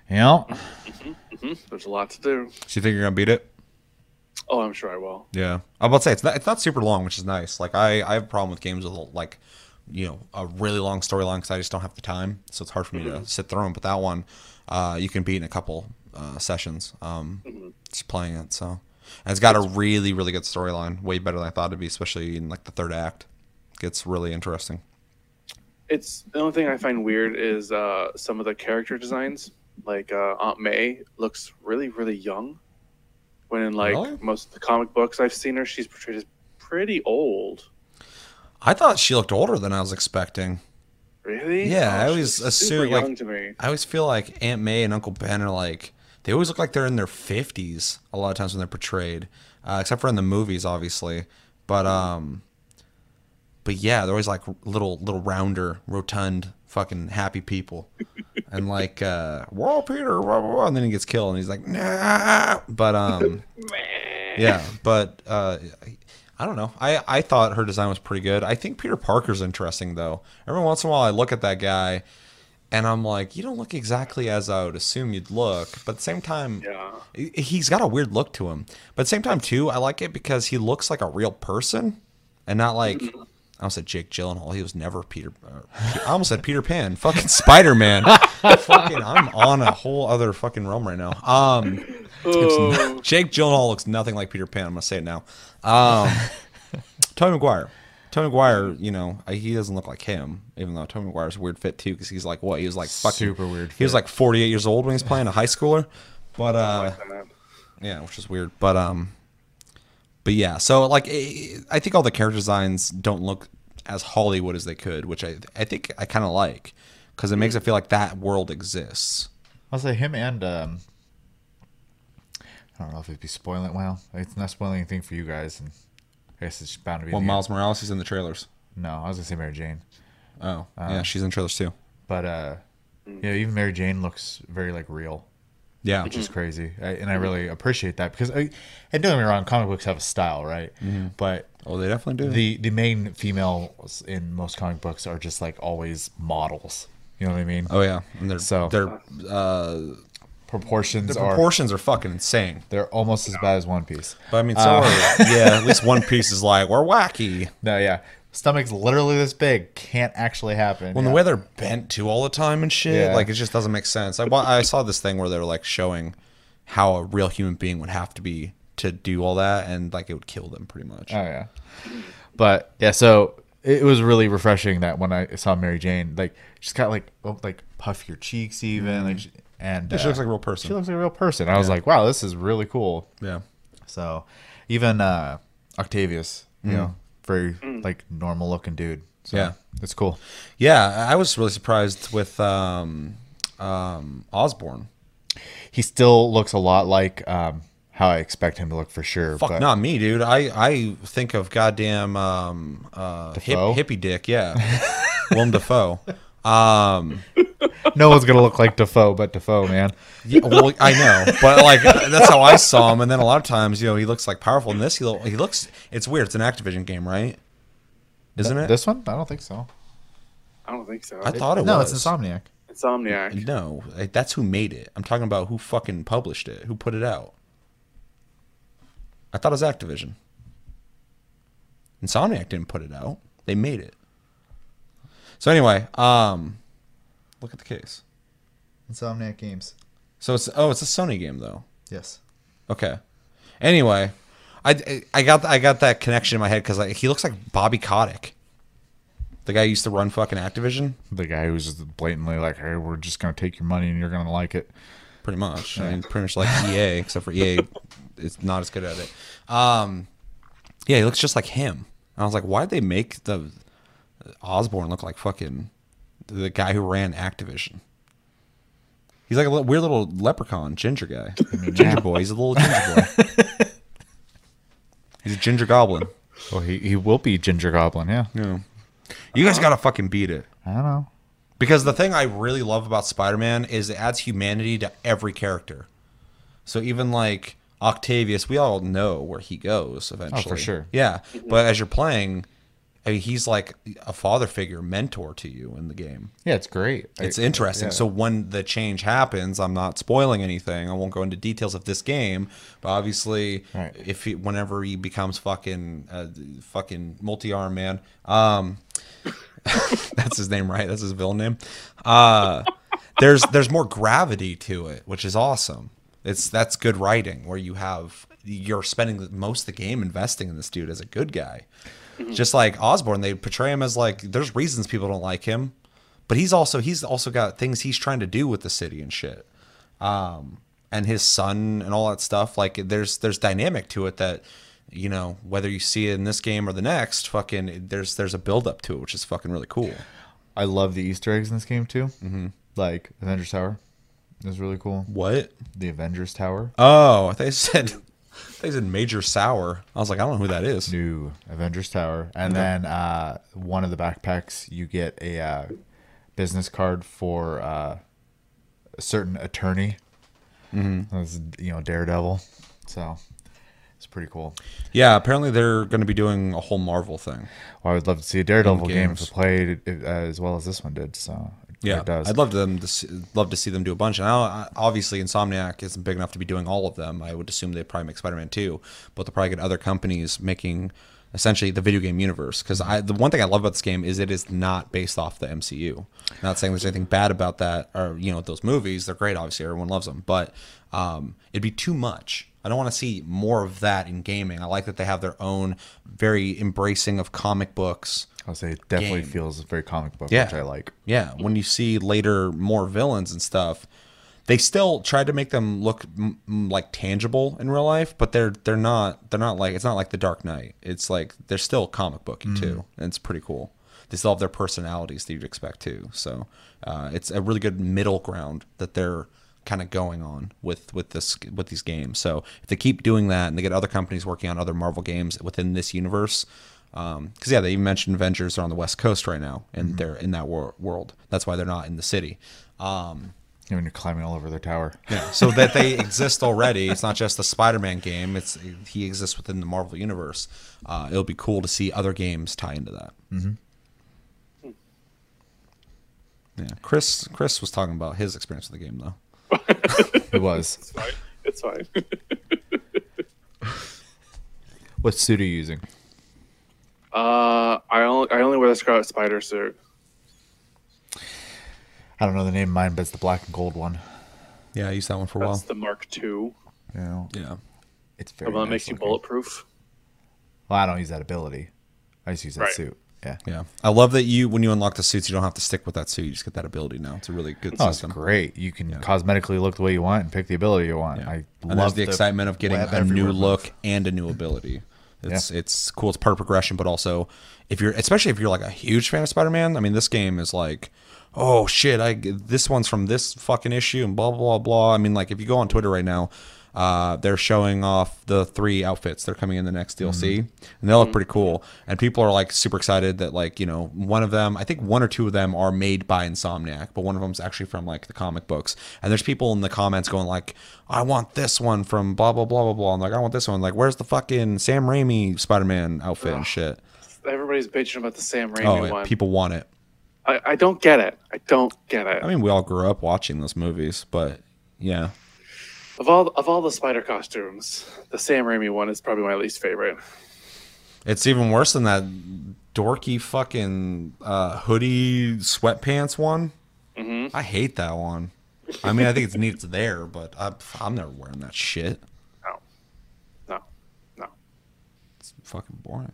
You know, mm-hmm. mm-hmm. there's a lot to do. So you think you're gonna beat it? Oh, I'm sure I will. Yeah, I'm about to say it's not, it's not super long, which is nice. Like I, I have a problem with games with like, you know, a really long storyline because I just don't have the time, so it's hard for me to sit through them. But that one, uh, you can beat in a couple uh, sessions, um, just playing it. So, and it's got a really, really good storyline, way better than I thought it'd be, especially in like the third act. It Gets really interesting. It's the only thing I find weird is uh, some of the character designs. Like uh, Aunt May looks really, really young. When in like Really? most of the comic books I've seen her, she's portrayed as pretty old. I thought she looked older than I was expecting. Really? Yeah, I always assume, like-. I always feel like Aunt May and Uncle Ben are like they always look like they're in their fifties a lot of times when they're portrayed, uh, except for in the movies, obviously. But um, but yeah, they're always like little little rounder, rotund, fucking happy people, and like uh, whoa, Peter, blah, blah, blah, and then he gets killed, and he's like, nah. But um, <laughs> yeah, but uh, I don't know. I I thought her design was pretty good. I think Peter Parker's interesting though. Every once in a while, I look at that guy, and I'm like, you don't look exactly as I would assume you'd look. But at the same time, Yeah. he- he's got a weird look to him. But at the same time, too, I like it because he looks like a real person, and not like I almost said Jake Gyllenhaal. He was never Peter. Uh, I almost said Peter Pan. <laughs> Fucking Spider Man. fucking, I'm on a whole other fucking realm right now. Um, Jake Gyllenhaal looks nothing like Peter Pan. I'm gonna say it now. Um, <laughs> Tony Maguire. Tony Maguire, you know, he doesn't look like him, even though Tony Maguire's a weird fit too, because he's like what? He was like fucking Super weird He was like 48 years old when he's playing a high schooler, but uh, man. yeah, which is weird. But um, but yeah. So like, eh, I think all the character designs don't look as Hollywood as they could, which I I think I kind of like because it makes it feel like that world exists. I'll say him and um, I don't know if it'd be spoiling. Well, it's not spoiling anything for you guys, and I guess it's bound to be. Well, the- Miles Morales is in the trailers. No, I was gonna say Mary Jane, Oh, uh, yeah, she's in trailers too. but uh, mm. yeah, even Mary Jane looks very like real, Yeah, which is mm-hmm. crazy, I, and I mm-hmm. really appreciate that because, I, and don't get me wrong, comic books have a style, right? Mm-hmm. But oh, they definitely do. the the main females in most comic books are just like always models. You know what I mean? oh yeah, and they're So- their uh, Proportions the proportions are fucking insane. they're almost as bad as One Piece. But I mean, so uh, are, <laughs> yeah, at least One Piece is like we're wacky. No, yeah, stomach's literally this big, can't actually happen. When yeah. the way they're bent to all the time and shit, Yeah. like it just doesn't make sense. I, I saw this thing where they were like showing how a real human being would have to be to do all that, and like it would kill them pretty much. Oh yeah. But yeah, so it was really refreshing that when I saw Mary Jane, like she's got like oh, like puff your cheeks even, like mm-hmm. she, and Yeah, she uh, looks like a real person. She looks like a real person. I was like, wow, this is really cool. yeah, So even uh Octavius, you know, very like normal looking dude. So Yeah. it's cool. yeah. I was really surprised with um, um, Osborne. He still looks a lot like um how I expect him to look for sure. Fuck, but not me, dude. I I think of goddamn um, uh, hip, hippie dick. Yeah, <laughs> Willem Dafoe. Um, <laughs> no one's gonna look like Dafoe, but Dafoe, man. Yeah, well, I know, but like that's how I saw him. And then a lot of times, you know, he looks like powerful. In this, he lo- he looks. It's weird. It's an Activision game, right? Isn't it? This one? I don't think so. I don't think so. I thought it no, was. No, it's Insomniac. Insomniac. No, that's who made it. I'm talking about who fucking published it, who put it out. I thought it was Activision. Insomniac didn't put it out. They made it. So anyway, um, look at the case. Insomniac Games. So it's oh, it's a Sony game though. Yes. Okay. Anyway, I, I got I got that connection in my head because like, he looks like Bobby Kotick, the guy who used to run fucking Activision, The guy who's just blatantly like, "Hey, we're just gonna take your money and you're gonna like it." pretty much. I mean, pretty much like <laughs> EA, except for EA, it's not as good at it. Um, yeah, he looks just like him. And I was like, why'd they make the Osborne look like fucking the guy who ran Activision? He's like a little, weird little leprechaun, ginger guy, ginger boy. He's a little ginger boy. <laughs> He's a ginger goblin. Well, he, he will be Ginger Goblin. Yeah. Yeah. You guys gotta fucking beat it. I don't know. Because the thing I really love about Spider-Man is it adds humanity to every character. So even like Octavius, we all know where he goes eventually. Oh, for sure. Yeah, but as you're playing, I mean, he's like a father figure, mentor to you in the game. Yeah, it's great. It's I- interesting. yeah. So when the change happens, I'm not spoiling anything. I won't go into details of this game, but obviously, Right. if he, whenever he becomes fucking uh, fucking multi-arm man, um, <laughs> that's his name, right? That's his villain name. Uh, there's there's more gravity to it, which is awesome. It's that's good writing where you have you're spending most of the game investing in this dude as a good guy. Just like Osborne, they portray him as like there's reasons people don't like him, but he's also he's also got things he's trying to do with the city and shit. Um, and his son and all that stuff. Like there's there's dynamic to it that you know whether you see it in this game or the next, fucking there's there's a build up to it, which is fucking really cool. I love the Easter eggs in this game too. Mm-hmm. Like Avengers Tower is really cool. What? The Avengers Tower. Oh, they said they said Major Sour. I was like, I don't know who that is. New Avengers Tower, and then uh, one of the backpacks you get a uh, business card for uh, a certain attorney. Mm-hmm. That's you know Daredevil, so it's pretty cool. Yeah, apparently they're going to be doing a whole Marvel thing. Well, I would love to see a Daredevil game if games. it played uh, as well as this one did. So Yeah, it does. I'd love them to see, love to see them do a bunch. And I, obviously, Insomniac isn't big enough to be doing all of them. I would assume they'd probably make Spider-Man two, but they'll probably get other companies making essentially the video game universe. Because I the one thing I love about this game is it is not based off the MCU. Not saying there's anything bad about that or you know those movies. They're great, obviously everyone loves them, but um, it'd be too much. I don't want to see more of that in gaming. I like that they have their own very embracing of comic books. I'll say it definitely Game. feels very comic book, Yeah. which I like. Yeah, when you see later more villains and stuff, they still try to make them look m- m- like tangible in real life, but they're they're not they're not like it's not like the Dark Knight. It's like they're still comic booky too, and it's pretty cool. They still have their personalities that you'd expect too. So uh, it's a really good middle ground that they're kind of going on with with this with these games. So if they keep doing that and they get other companies working on other Marvel games within this universe, because yeah, they even mentioned Avengers are on the West Coast right now, and they're in that wor- world. That's why they're not in the city. Um, You know, when you're climbing all over their tower. yeah, so that they exist already. It's not just a Spider-Man game. It's he exists within the Marvel universe. Uh, it'll be cool to see other games tie into that. Mm-hmm. Yeah, Chris. Chris was talking about his experience with the game though. <laughs> It was. It's fine. It's fine. <laughs> what suit are you using? Uh, I only I only wear the Scarlet Spider suit. I don't know the name of mine, but it's the black and gold one. Yeah, I used that one for a That's while. the Mark II. Yeah. Yeah, it's The very. one that nice makes you looking. bulletproof. Well, I don't use that ability. I just use that Right. suit. Yeah. yeah. I love that you when you unlock the suits, you don't have to stick with that suit. You just get that ability now. It's a really good Oh, it's system. great. You can cosmetically look the way you want and pick the ability you want. Yeah. I and love there's the, excitement of getting web a new everywhere look move. and a new ability. It's it's cool. It's part of progression, but also if you're especially if you're like a huge fan of Spider-Man. I mean, this game is like, oh shit, I this one's from this fucking issue and blah blah blah. I mean, like if you go on Twitter right now. Uh, they're showing off the three outfits They're coming in the next DLC, and they look pretty cool. And people are like super excited that like you know one of them, I think one or two of them are made by Insomniac, but one of them's actually from like the comic books. And there's people in the comments going like, I want this one from blah blah blah blah blah. I'm like, I want this one. Like, where's the fucking Sam Raimi Spider-Man outfit and shit? Everybody's bitching about the Sam Raimi Oh, yeah, one. people want it. I, I don't get it. I don't get it. I mean, we all grew up watching those movies, but yeah, of all of all the spider costumes, the Sam Raimi one is probably my least favorite. it's even worse than that dorky fucking uh, hoodie sweatpants one. Mm-hmm. I hate that one. I mean, I think it's neat it's there, but I, I'm never wearing that shit. No, no, no. It's fucking boring.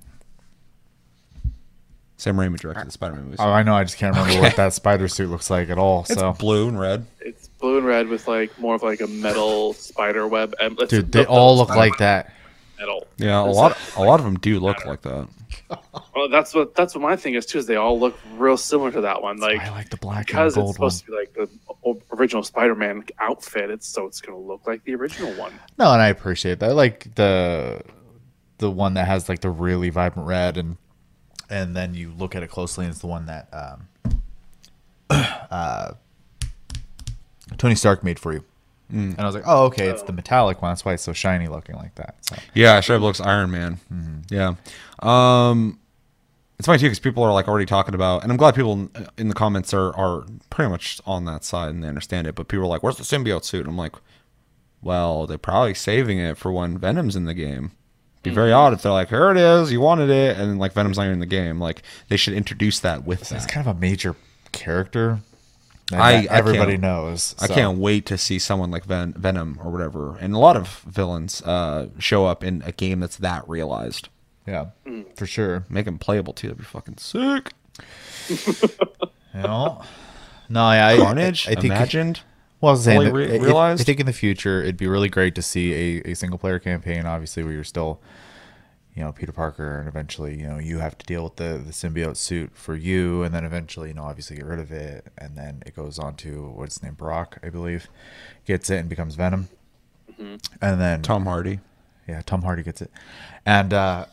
Sam Raimi directed the Spider-Man movies. Oh, I know. I just can't remember what that spider suit looks like at all. it's blue and red. It's blue and red with like more of like a metal spider web. em- it's dude, a they metal all look like that. metal. Yeah, a lot. A lot of them do look like that. Well, that's what that's what my thing is too. Is they all look real similar to that one. Like I like the black and because it's gold one. supposed to be like the original Spider-Man outfit. It's so it's gonna look like the original one. No, and I appreciate that. I like the the one that has like the really vibrant red, and and then you look at it closely, and it's the one that um, <clears throat> uh, Tony Stark made for you. Mm. And I was like, oh, okay, it's the metallic one. That's why it's so shiny looking like that. So Yeah, it sure looks Iron Man. Yeah. Um, it's funny too because people are like already talking about, and I'm glad people in, in the comments are are pretty much on that side and they understand it. But people are like, "Where's the symbiote suit?" And I'm like, "Well, they're probably saving it for when Venom's in the game." Be very odd if they're like, "Here it is, you wanted it," and like Venom's not even in the game. Like they should introduce that with it's that. kind of a major character. I- I everybody can't- knows. I can't wait to see someone like Ven- Venom or whatever, and a lot of villains uh, show up in a game that's that realized. Yeah, for sure. Make them playable too. That'd be fucking sick. <laughs> You know? No, yeah, I, Carnage, I, I think imagined. Well, I was saying, re- I- I- realized? I think in the future it'd be really great to see a, a single player campaign, obviously, where you're still, you know, Peter Parker, and eventually, you know, you have to deal with the, the symbiote suit for you, and then eventually, you know, obviously get rid of it, and then it goes on to what's his name, Brock, I believe, gets it and becomes Venom, and then Tom Hardy. yeah, Tom Hardy gets it, and uh,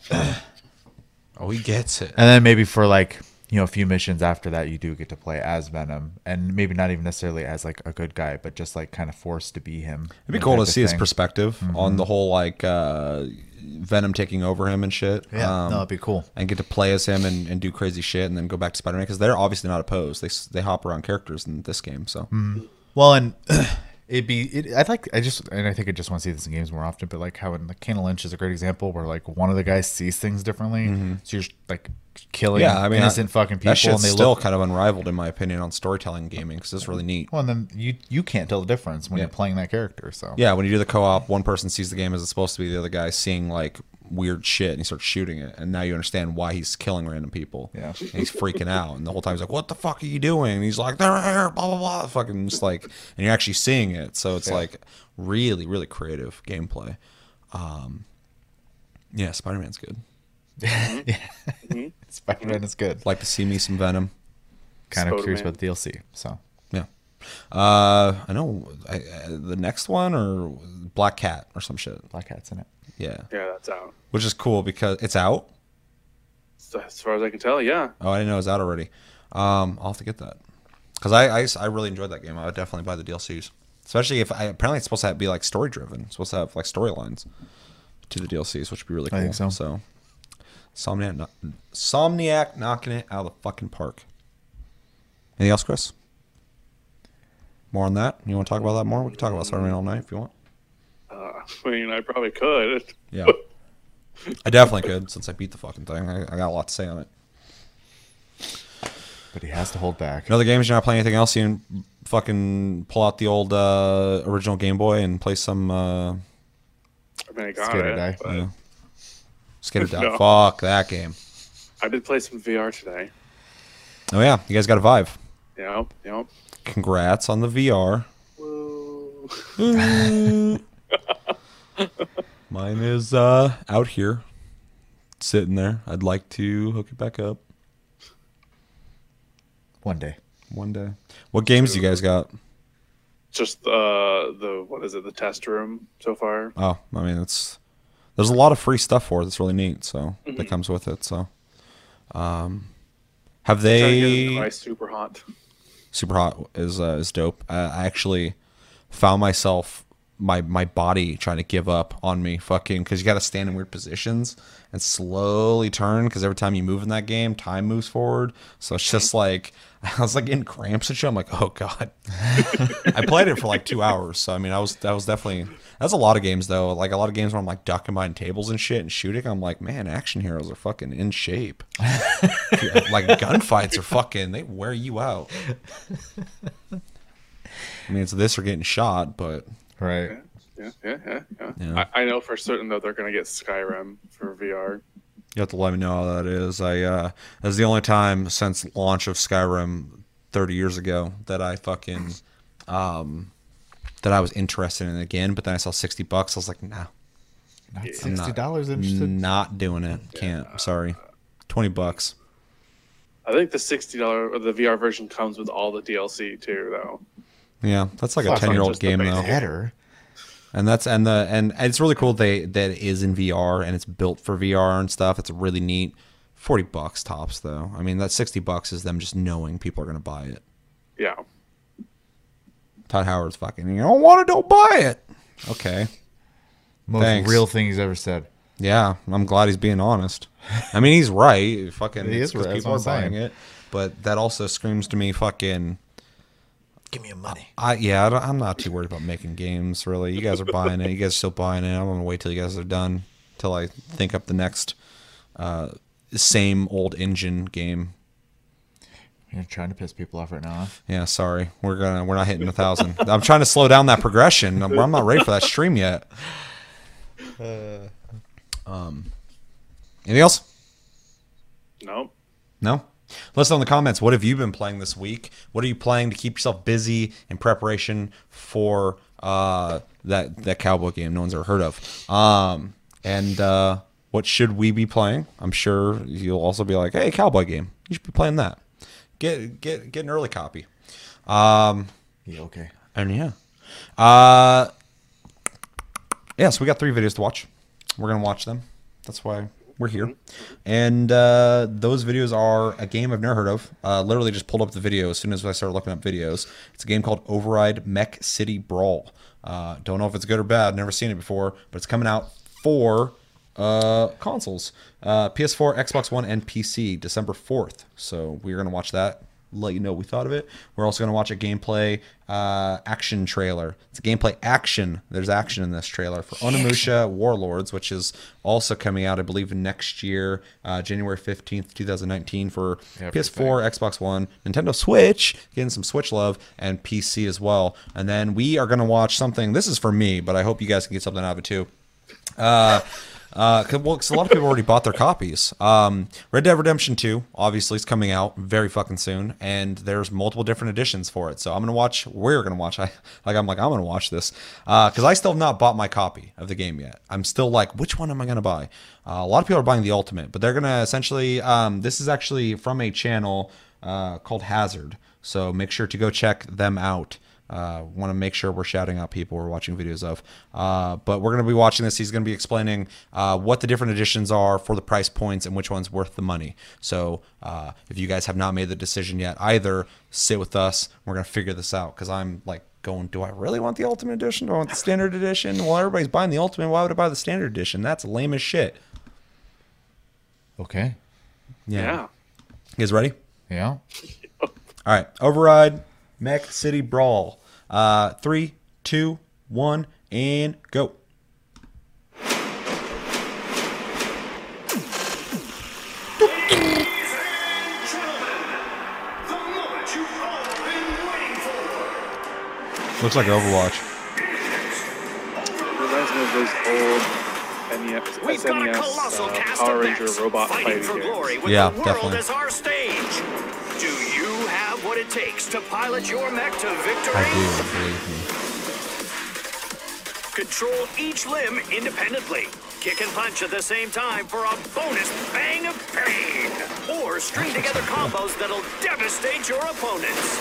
Oh, he gets it. and then maybe for like you know a few missions after that you do get to play as venom and maybe not even necessarily as like a good guy but just like kind of forced to be him It'd be cool to see his perspective on the whole like uh, Venom taking over him and shit. yeah Um, no it'd be cool and get to play as him and, and do crazy shit and then go back to Spider Man because they're obviously not opposed. They they hop around characters in this game. So well and <clears throat> It'd be. It, I'd like. I just and I think I just want to see this in games more often. But like how in the Kane & Lynch is a great example where like one of the guys sees things differently. So you're like killing Mm-hmm. Yeah, I mean, innocent I- fucking people, that shit's and they still look. kind of unrivaled in my opinion on storytelling gaming because it's really neat. Well, and then you you can't tell the difference when Yeah. you're playing that character. So Yeah, when you do the co-op, one person sees the game as it's supposed to be. The other guy seeing like weird shit, and he starts shooting it, and now you understand why he's killing random people. Yeah. and he's freaking out, and the whole time he's like, "What the fuck are you doing?" And he's like, "They're here," blah blah blah. Fucking just like, and you're actually seeing it, so it's Yeah. like really, really creative gameplay. Um, yeah, Spider Man's good. <laughs> yeah. Spider Man is good. Like to see me some Venom. Kind of curious about the DLC. So Yeah. Uh, I know I, I, the next one or Black Cat or some shit. Black Cat's in it. Yeah, Yeah, that's out. which is cool because it's out. So as far as I can tell, yeah. Oh, I didn't know it was out already. Um, I'll have to get that because I, I I really enjoyed that game. I would definitely buy the DLCs, especially if I apparently it's supposed to be like story driven. It's supposed to have like storylines to the DLCs, which would be really cool. I think so. So, Somniac, kno- Somniac knocking it out of the fucking park. Anything else, Chris? More on that? You want to talk about that more? We can talk about Spider-Man all night if you want. Uh, I mean, I probably could. Yeah, I definitely could since I beat the fucking thing. I, I got a lot to say on it. But he has to hold back. In other games, you're not playing anything else. You can fucking pull out the old uh, original Game Boy and play some uh, I mean, I got Skater it. Die. but yeah. Skater <laughs> Down. No. Fuck that game. I did play some VR today. Oh yeah, you guys got a Vive. Yep, yep. Congrats on the VR. <laughs> Mine is uh, out here, sitting there. I'd like to hook it back up One day. one day. What games do you guys got? Just uh, the what is it? The test room so far. Oh, I mean it's there's a lot of free stuff for it. That's really neat. So Mm-hmm. that comes with it. So, um, have Trying to get the they? super hot. Super hot is uh, is dope. I, I actually found myself my my body trying to give up on me fucking because you got to stand in weird positions and slowly turn because every time you move in that game time moves forward so it's just like <laughs> i was like getting cramps and shit i'm like oh god <laughs> i played it for like two hours so i mean i was that was definitely that's a lot of games though like a lot of games where i'm like ducking behind tables and shit and shooting i'm like man action heroes are fucking in shape <laughs> like gunfights are fucking they wear you out I mean, it's this or getting shot, but Right. Yeah, yeah, yeah, yeah. Yeah. I, I know for certain that they're gonna get Skyrim for VR. You have to let me know how that is. I uh that's the only time since launch of Skyrim 30 years ago that I fucking um that I was interested in it again, but then I saw 60 bucks. I was like, nah, Not I'm sixty dollars interested. not doing it. Can't. I'm sorry. 20 bucks. I think the sixty dollar or the VR version comes with all the DLC too, though. Yeah, that's like a 10 year old game base though. game. Better. And that's and the and it's really cool they that it is in VR and it's built for VR and stuff. It's really neat. 40 bucks tops though. I mean, that 60 bucks is them just knowing people are going to buy it. Yeah. Todd Howard's fucking, you don't want it, don't buy it. Okay. Most Thanks. real thing he's ever said. Yeah, I'm glad he's being honest. I mean, he's right. <laughs> Fucking, He it's is 'cause right, people are buying it. But that also screams to me fucking, Give me your money. I yeah, I don't- I'm not too worried about making games, really. You guys are buying it. You guys are still buying it. I'm going to wait till you guys are done, till I think up the next uh, same old engine game. You're trying to piss people off right now. Yeah, sorry. We're gonna we're not hitting a thousand. <laughs> I'm trying to slow down that progression. I'm, I'm not ready for that stream yet. Um, anything else? Nope. No. Let us know in the comments. What have you been playing this week? What are you playing to keep yourself busy in preparation for uh, that that cowboy game no one's ever heard of? Um, and uh, what should we be playing? I'm sure you'll also be like, "Hey, cowboy game, you should be playing that." Get get get an early copy. Um, Yeah. Okay. and yeah. Uh yeah, so we got three videos to watch. We're gonna watch them. That's why we're here. And uh those videos are a game I've never heard of. Uh literally just pulled up the video as soon as I started looking up videos. It's a game called Override Mech City Brawl. Uh don't know if it's good or bad, never seen it before, but it's coming out for uh consoles. Uh PS4, Xbox One, and PC December 4th. So we're gonna watch that let you know what we thought of it. We're also going to watch a gameplay uh, action trailer. It's a gameplay action. There's action in this trailer for Onimusha Warlords, which is also coming out, I believe, next year, uh, January 15th, 2019, for Yeah, PS4, Xbox One, Nintendo Switch, getting some Switch love, and PC as well. And then we are going to watch something. This is for me, but I hope you guys can get something out of it too. Uh, uh, well, 'cause a lot of people already bought their copies. Um, Red Dead Redemption 2, obviously, is coming out very fucking soon, and there's multiple different editions for it. So I'm gonna watch. We're gonna watch. <laughs> I like. I'm like. I'm gonna watch this because I still have not bought my copy of the game yet. I'm still like, which one am I gonna buy? Uh, a lot of people are buying the Ultimate, but they're gonna essentially. Um, this is actually from a channel uh, called Hazard. So make sure to go check them out. Uh, want to make sure we're shouting out people we're watching videos of. Uh, but we're going to be watching this. He's going to be explaining uh, what the different editions are for the price points and which one's worth the money. So uh, if you guys have not made the decision yet, either sit with us. We're going to figure this out because I'm like going, do I really want the Ultimate Edition? Do I want the Standard Edition? Well, everybody's buying the Ultimate. Why would I buy the Standard Edition? That's lame as shit. Okay. Yeah. You guys ready? Yeah. All right, override, Mech City Brawl. Uh, three, two, one, and go. Ladies and gentlemen, the moment you've all been waiting for. Looks like Overwatch. reminds me of those old NES, We've SNES uh, Power Ranger robot fighting fighting for games. glory with Yeah, the world definitely. It takes to pilot your mech to victory? I do, believe me. Control each limb independently. Kick and punch at the same time for a bonus bang of pain. Or string together combos that'll devastate your opponents.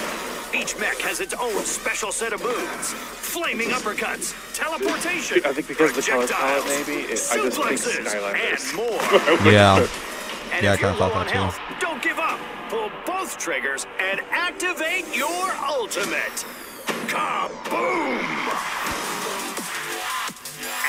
Each mech has its own special set of moves. Flaming uppercuts, teleportation, I think because of the color palette, projectiles, maybe, it- I just think Skylanders. and more. <laughs> Yeah. And Yeah, I if you're kinda thought low on too. health, don't give up. Pull both triggers and activate your ultimate. Kaboom!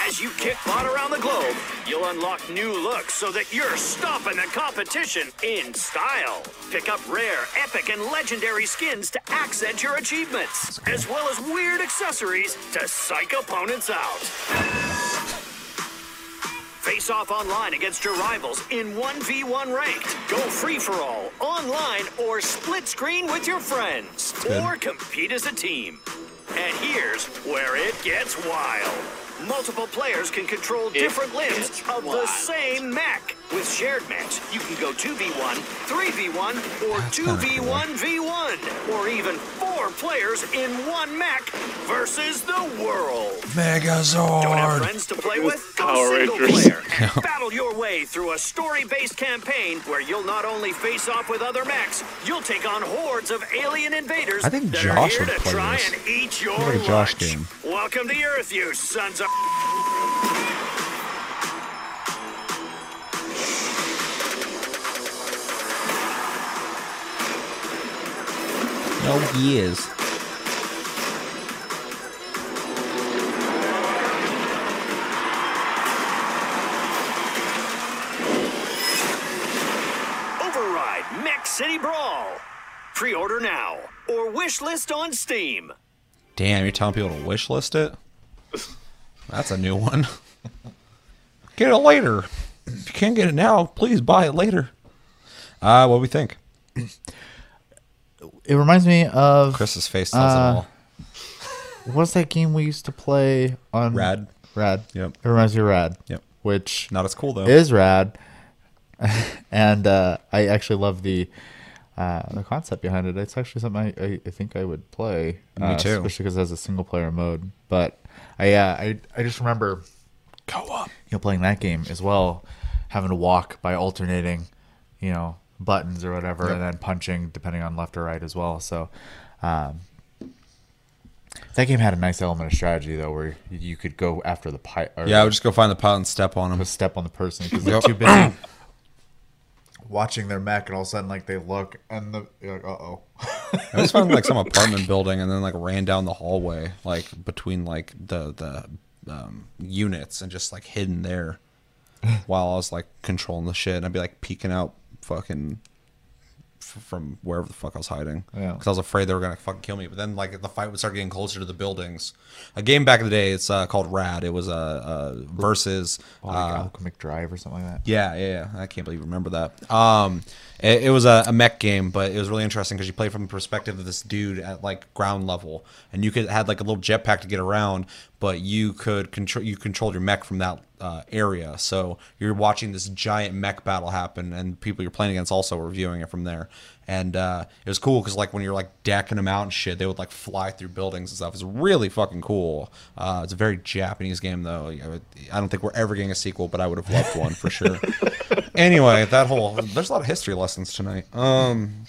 As you kick bot around the globe, you'll unlock new looks so that you're stopping the competition in style. Pick up rare, epic, and legendary skins to accent your achievements, as well as weird accessories to psych opponents out. Face off online against your rivals in 1v1 ranked. Go free for all, online, or split screen with your friends. Or compete as a team. And here's where it gets wild. Multiple players can control different limbs of the same mech. With shared mechs, you can go 2v1, 3v1, or 2v1v1, or even four players in one mech versus the world. Megazord. Don't have friends to play with? Go Power single Rangers. player and <laughs> battle your way through a story-based campaign where you'll not only face off with other mechs, you'll take on hordes of alien invaders I think that Josh are here to try this. and eat your like Josh lunch. game. Welcome to Earth, you sons of. <laughs> No, he is. Override Mech City Brawl. Pre-order now or wish list on Steam. Damn, you're telling people to wish list it? <laughs> That's a new one. Get it later. If you can't get it now, please buy it later. Uh, what do we think? It reminds me of Chris's face tells Uh, it all. what's that game we used to play on Rad. Rad. Yep. It reminds me of Rad. Yep. Which Not as cool though. is rad, <laughs> and uh, I actually love the uh, the concept behind it. It's actually something I, I, I think I would play. Me uh, too. especially because it has a single player mode. But I uh, I I just remember Go up. you know playing that game as well, having to walk by alternating, you know, buttons or whatever, Yep. and then punching depending on left or right as well. So. Um, that game had a nice element of strategy though, where you could go after the pi- or Yeah, I would just go find the pilot and step on him. step on the person because they're too busy <coughs> watching their mech, and all of a sudden, like they look and the you're like, uh oh. I just found like some <laughs> apartment building and then like ran down the hallway, like between like the the um, units and just like hidden there while I was like controlling the shit. And I'd be like peeking out fucking f- from wherever the fuck I was hiding. Yeah. Because I was afraid they were gonna fucking kill me. But then like the fight would start getting closer to the buildings. A game back in the day, it's uh, called Rad. It was a uh, uh, versus. like uh, Alchemic Drive or something like that. yeah, yeah, yeah. I can't believe you remember that. Um, it, it was a, a mech game, but it was really interesting because you play from the perspective of this dude at like ground level, and you could had like a little jetpack to get around, but you could control you controlled your mech from that uh, area. So you're watching this giant mech battle happen, and people you're playing against also were viewing it from there. And uh, it was cool because like when you're like decking them out and shit, they would like fly through buildings and stuff. It's really fucking cool. Uh, it's a very Japanese game though. I I don't think we're ever getting a sequel, but I would have loved one for sure. <laughs> anyway, that whole there's a lot of history lessons tonight. Um,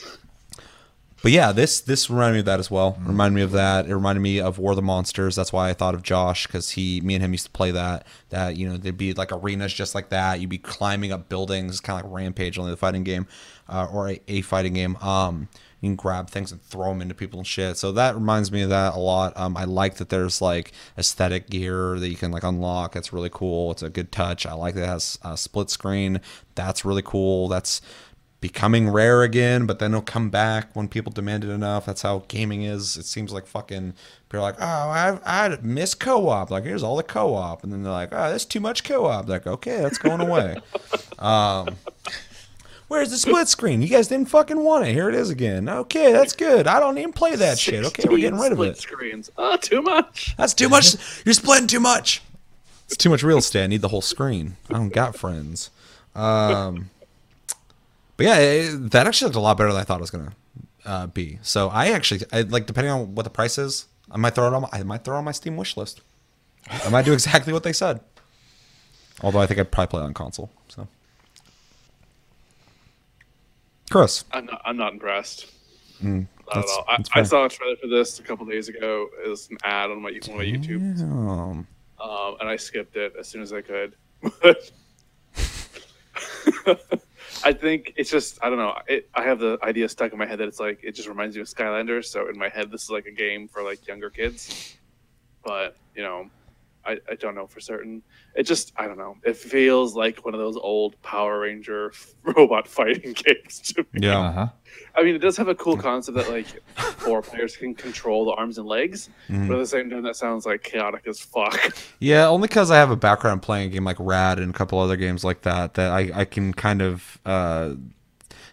but yeah, this this reminded me of that as well. Reminded me of that. It reminded me of War of the Monsters. That's why I thought of Josh because he, me and him used to play that. That you know there'd be like arenas just like that. You'd be climbing up buildings, kind of like Rampage, only the fighting game, uh, or a, a fighting game. Um, you can grab things and throw them into people and shit. So that reminds me of that a lot. Um, I like that there's like aesthetic gear that you can like unlock. That's really cool. It's a good touch. I like that it has a split screen. That's really cool. That's becoming rare again, but then it'll come back when people demand it enough. That's how gaming is. It seems like fucking people are like, oh, I I miss co-op. Like here's all the co-op, and then they're like, oh, that's too much co-op. Like okay, that's going away. <laughs> um, where's the split screen? You guys didn't fucking want it. Here it is again. Okay, that's good. I don't even play that shit. Okay, we're getting rid of it. Split. Screens. Oh, too much. That's too much. You're splitting too much. It's too much real estate. I need the whole screen. I don't got friends. Um, but yeah, it, that actually looked a lot better than I thought it was gonna uh, be. So I actually, I, like, depending on what the price is, I might throw it on. My, I might throw on my Steam wish list. I might do <laughs> exactly what they said. Although I think I'd probably play it on console. So, Chris, I'm not, I'm not impressed. Mm, that's- at all. I, I saw a trailer for this a couple days ago. It was an ad on my, my YouTube, um, and I skipped it as soon as I could. <laughs> <laughs> I think it's just I don't know. It, I have the idea stuck in my head that it's like it just reminds me of Skylanders. So in my head, this is like a game for like younger kids. But you know, I, I don't know for certain. It just I don't know. It feels like one of those old Power Ranger <laughs> robot fighting <laughs> games to me. yeah. Uh huh. I mean, it does have a cool concept that like <laughs> four players can control the arms and legs, Mm-hmm. but at the same time, that sounds like chaotic as fuck. Yeah, only because I have a background playing a game like Rad and a couple other games like that that I, I can kind of uh,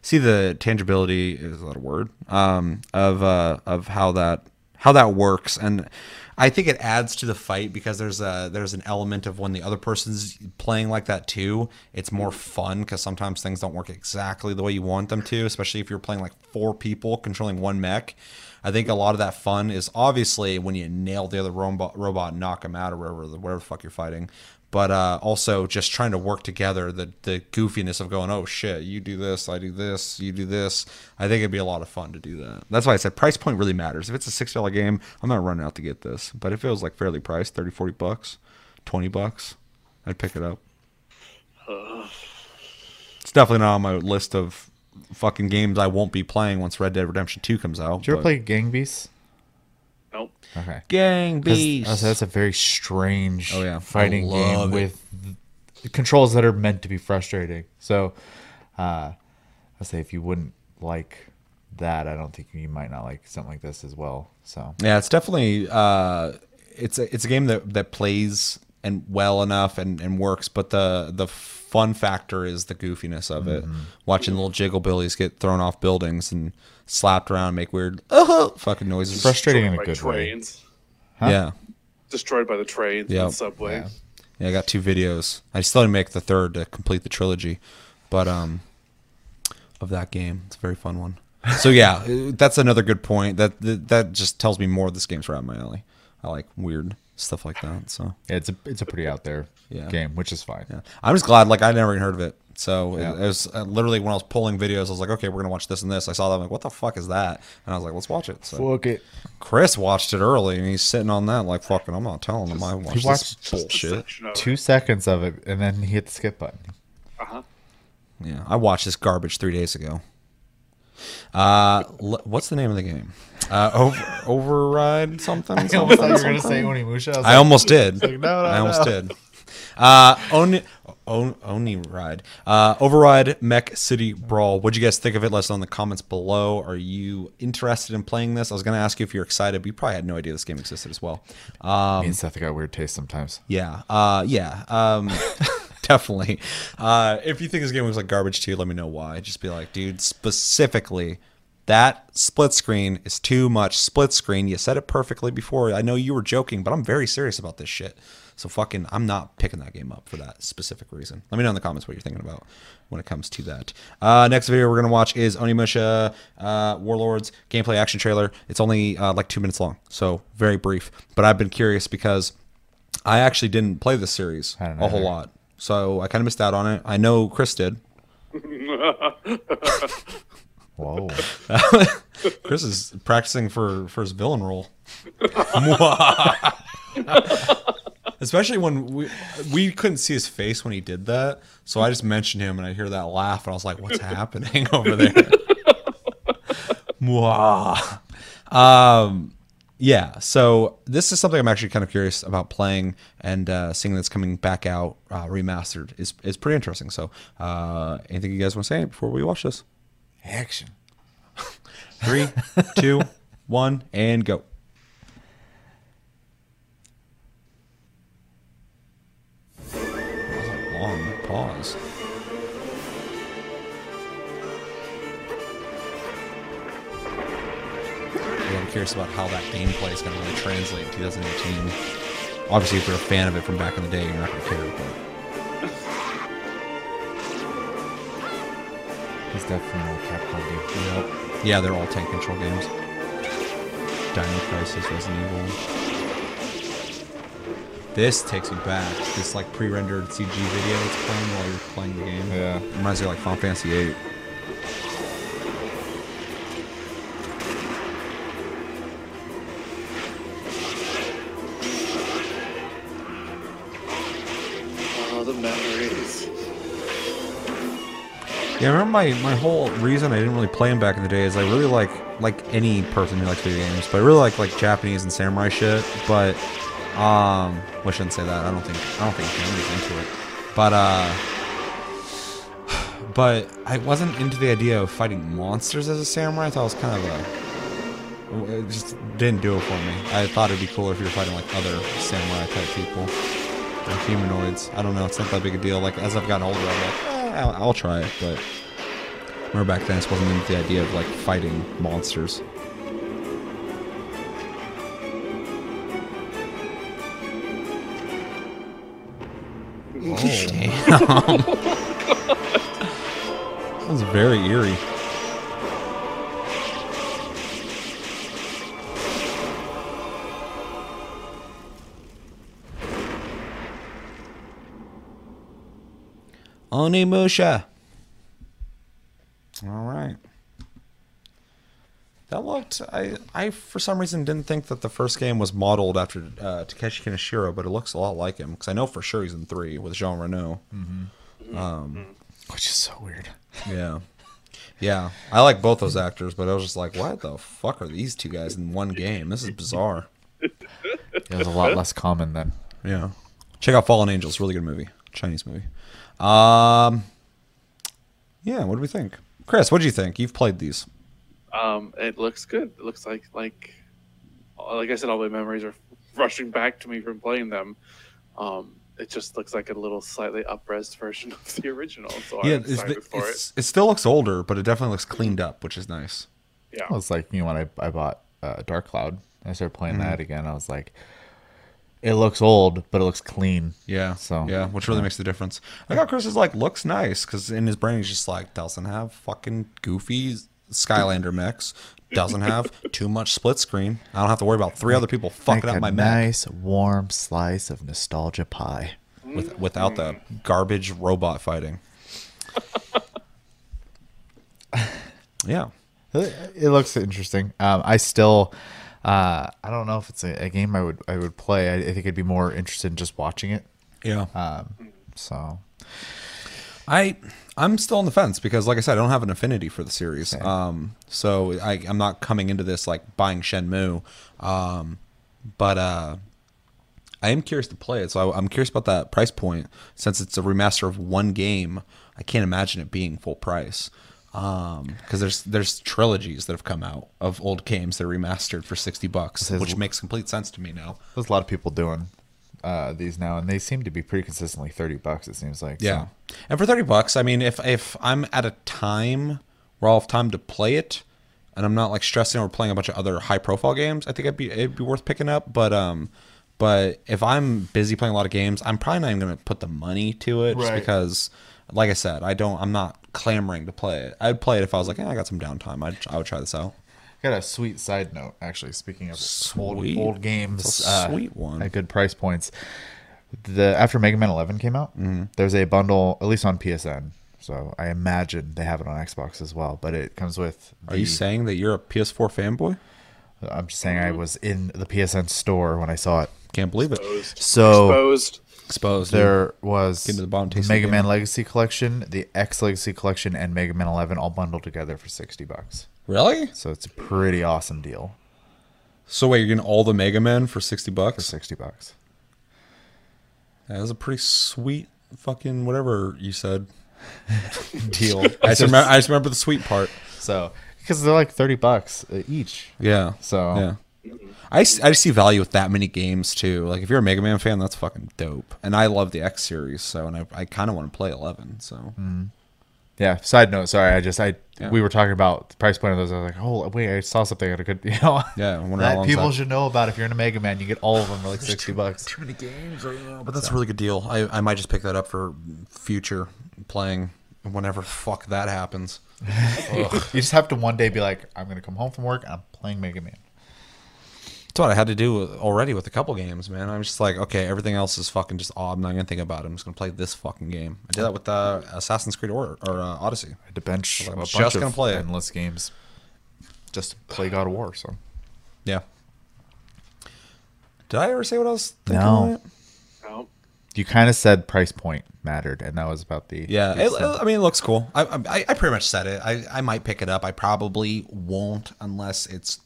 see the tangibility is that a word um, of uh, of how that how that works, and I think it adds to the fight because there's a there's an element of when the other person's playing like that too. It's more mm-hmm. fun because sometimes things don't work exactly the way you want them to, especially if you're playing like four people controlling one mech. I think a lot of that fun is obviously when you nail the other robot, robot and knock him out or whatever, whatever the fuck you're fighting. But uh, also just trying to work together, the the goofiness of going, oh shit, you do this, I do this, you do this. I think it'd be a lot of fun to do that. That's why I said price point really matters. If it's a six dollar game, I'm not running out to get this. But if it was like fairly priced, 30, 40 bucks, 20 bucks, I'd pick it up. It's definitely not on my list of fucking games I won't be playing once Red Dead Redemption 2 comes out. Did you ever but- play Gang Beasts? Nope. Okay. Gang 'Cause Beast? That's a very strange Oh, yeah. Fighting game it. with th- controls that are meant to be frustrating. So, uh, I say if you wouldn't like that, I don't think you might not like something like this as well. So, Yeah, it's definitely uh, it's a it's a game that that plays and well enough and, and works, but the the fun factor is the goofiness of it. Watching little jiggle billies get thrown off buildings and slapped around, make weird uh fucking noises. frustrating in a By good way. trains. Yeah, Destroyed by the trains Yep. and subway. Yeah. yeah. I got two videos. I still need to make the third to complete the trilogy, but um, of that game, it's a very fun one. So yeah, <laughs> uh, that's another good point. That that, that just tells me more of this game's right up my alley. I like weird stuff like that. So. Yeah, it's a it's a pretty out there Yeah. game, which is fine. Yeah. I'm just glad. Like I never even heard of it. So it- Yeah. it, was uh, literally when I was pulling videos, I was like, okay, we're gonna watch this and this. I saw that. I'm like, what the fuck is that? And I was like, let's watch it. So Fuck it. Chris watched it early, and he's sitting on that like, fucking. I'm not telling him I watched this watched bullshit. Section of it. Two seconds of it, and then he hit the skip button. Uh-huh. Yeah, I watched this garbage three days ago. Uh, l- what's the name of the game? Uh, over, <laughs> override something. I almost something, thought you were gonna say Onimusha. I, I like, almost did. like, no, no, I almost no. did. Uh, Oni, On- Oni Ride. Uh, Override Mech City Brawl. What'd you guys think of it? Let us know in the comments below. Are you interested in playing this? I was going to ask you if you're excited, but you probably had no idea this game existed as well. Um, Me and Seth got weird taste sometimes. yeah. Uh, yeah. Um, <laughs> definitely. Uh, if you think this game looks like garbage too, let me know why. Just be like, dude, specifically, that split screen is too much split screen. You said it perfectly before. I know you were joking, but I'm very serious about this shit. So fucking, I'm not picking that game up for that specific reason. Let me know in the comments what you're thinking about when it comes to that. Uh, next video we're gonna watch is Onimusha uh, Warlords gameplay action trailer. It's only uh, like two minutes long, so very brief. But I've been curious because I actually didn't play this series a whole either. lot, so I kind of missed out on it. I know Chris did. <laughs> Whoa. <laughs> Chris is practicing for for his villain role. <laughs> Especially when we we couldn't see his face when he did that, so I just mentioned him and I hear that laugh and I was like, "What's <laughs> happening <laughs> over there?" <laughs> Mwah. um, yeah. So this is something I'm actually kind of curious about playing and uh, seeing that's coming back out uh, remastered is is pretty interesting. So, uh, anything you guys want to say before we watch this? Action. Three, two, one, and go. Curious about how that gameplay is going to really translate in 2018. Obviously, if you're a fan of it from back in the day, you're not going to care. But He's definitely a Capcom dude. yeah, they're all tank control games. Dino Crisis, Resident Evil. This takes me back. This like pre-rendered CG video it's playing while you're playing the game. Yeah. Reminds me of like Final Fantasy VIII. Yeah, I remember my, my whole reason I didn't really play them back in the day is I really like like any person who likes video games, but I really like like Japanese and samurai shit. But um, well, I shouldn't say that. I don't think I don't think Jeremy's into it. But uh, <sighs> but I wasn't into the idea of fighting monsters as a samurai. I thought it was kind of a it just didn't do it for me. I thought it'd be cooler if you were fighting like other samurai type people or humanoids. I don't know. It's not that big a deal. Like as I've gotten older, I'm like, I'll, I'll try it. But remember back then, I wasn't into the idea of like fighting monsters. Oh, damn. <laughs> that was very eerie. Onimusha. All right. That looked. I, I for some reason didn't think that the first game was modeled after uh, Takeshi Kaneshiro, but it looks a lot like him because I know for sure he's in three with Jean Reno. Mm-hmm. Um, mm-hmm. Which is so weird. Yeah, yeah. I like both those actors, but I was just like, what the fuck are these two guys in one game? This is bizarre. <laughs> It was a lot less common then. Yeah. Check out Fallen Angels. Really good movie. Chinese movie. Um. Yeah. What do we think, Chris? What do you think? You've played these. Um, it looks good. It looks like like like I said, all my memories are rushing back to me from playing them. Um, it just looks like a little slightly upres version of the original. So yeah, I'm it's, for it. it's, it still looks older, but it definitely looks cleaned up, which is nice. Yeah. It was like, you know, when I, I bought uh, Dark Cloud, I started playing that again. I was like, it looks old, but it looks clean. Yeah. So, yeah, which really yeah. makes the difference. I got Chris is like looks nice because in his brain he's just like doesn't have fucking goofy Skylander mechs, doesn't have too much split screen. I don't have to worry about three other people fucking up my mech nice, warm slice of nostalgia pie. with, without the garbage robot fighting. <laughs> yeah. It, it looks interesting. Um, I still, uh, I don't know if it's a, a game I would I would play. I, I think I'd be more interested in just watching it. Yeah. Um, so I I'm still on the fence because, like I said, I don't have an affinity for the series. Um, so I, I'm not coming into this like buying Shenmue. Um, but uh, I am curious to play it, so I, I'm curious about that price point. Since it's a remaster of one game, I can't imagine it being full price. Because there's there's trilogies that have come out of old games that are remastered for sixty bucks, which makes complete sense to me now. There's a lot of people doing uh, these now, and they seem to be pretty consistently thirty bucks. It seems like. Yeah, So, and for thirty bucks, I mean, if if I'm at a time where I'll have time to play it, and I'm not like stressing or playing a bunch of other high profile games, I think it'd be it'd be worth picking up. But um, but if I'm busy playing a lot of games, I'm probably not even gonna put the money to it, just because, like I said, I don't. I'm not clamoring to play it. I'd play it if I was like, yeah, I got some downtime. I'd, I would try this out. got a sweet side note actually. Speaking of old, Sweet. old games, a uh, sweet one. at good price points. The after Mega Man 11 came out, Mm-hmm. there's a bundle at least on PSN. So I imagine they have it on Xbox as well. But it comes with. Are you saying that you're a PS4 fanboy? I'm just saying I was in the PSN store when I saw it. Can't believe it. Exposed. So Exposed. Exposed. there was the bottom taste of the Mega game. Man Legacy Collection, the X Legacy Collection, and Mega Man 11 all bundled together for 60 bucks. Really? So it's a pretty awesome deal So wait, you're getting all the Mega Men for sixty for bucks? 60 bucks. That was a pretty sweet fucking whatever you said. <laughs> Deal. <laughs> I just, remember, I just remember the sweet part. so because they're like 30 bucks uh, each. Yeah. So Yeah. I, s- I just see value with that many games too. Like if you're a Mega Man fan, that's fucking dope. And I love the X series, so and I, I kind of want to play 11. So mm. yeah. Side note, sorry, I just I Yeah. we were talking about the price point of those. I was like, oh wait, I saw something at a good, you know. Yeah, I wonder how <laughs> that people that. should know about. If you're in a Mega Man, you get all of them for like 60 bucks. Too many games, but that's a really good deal. I, I might just pick that up for future playing whenever fuck that happens. <laughs> you just have to one day be like, I'm gonna come home from work and I'm playing Mega Man. That's what I had to do already with a couple games, man. I'm just like, okay, everything else is fucking just odd. I'm not gonna think about it. I'm just gonna play this fucking game. I did that with uh, Assassin's Creed or, or uh, Odyssey. I had to bench I'm a bunch just of gonna play it. endless games just to play God of War. So Yeah. Did I ever say what I was thinking? No. on it? No. you kind of said price point mattered, and that was about the Yeah, the it. I mean, it looks cool. I, I, I pretty much said it. I, I might pick it up. I probably won't unless it's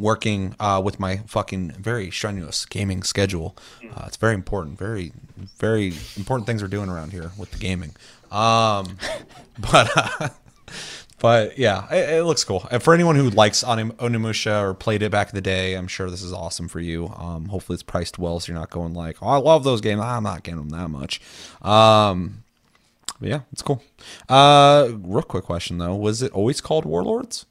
working uh, with my fucking very strenuous gaming schedule. Uh, it's very important. Very, very important things we're doing around here with the gaming. Um, <laughs> but uh, but yeah, it, it looks cool. And for anyone who likes Onim- Onimusha or played it back in the day, I'm sure this is awesome for you. Um, hopefully it's priced well, so you're not going like, oh, I love those games. I'm not getting them that much. Um, but yeah, it's cool. Uh, real quick question though: Was it always called Warlords,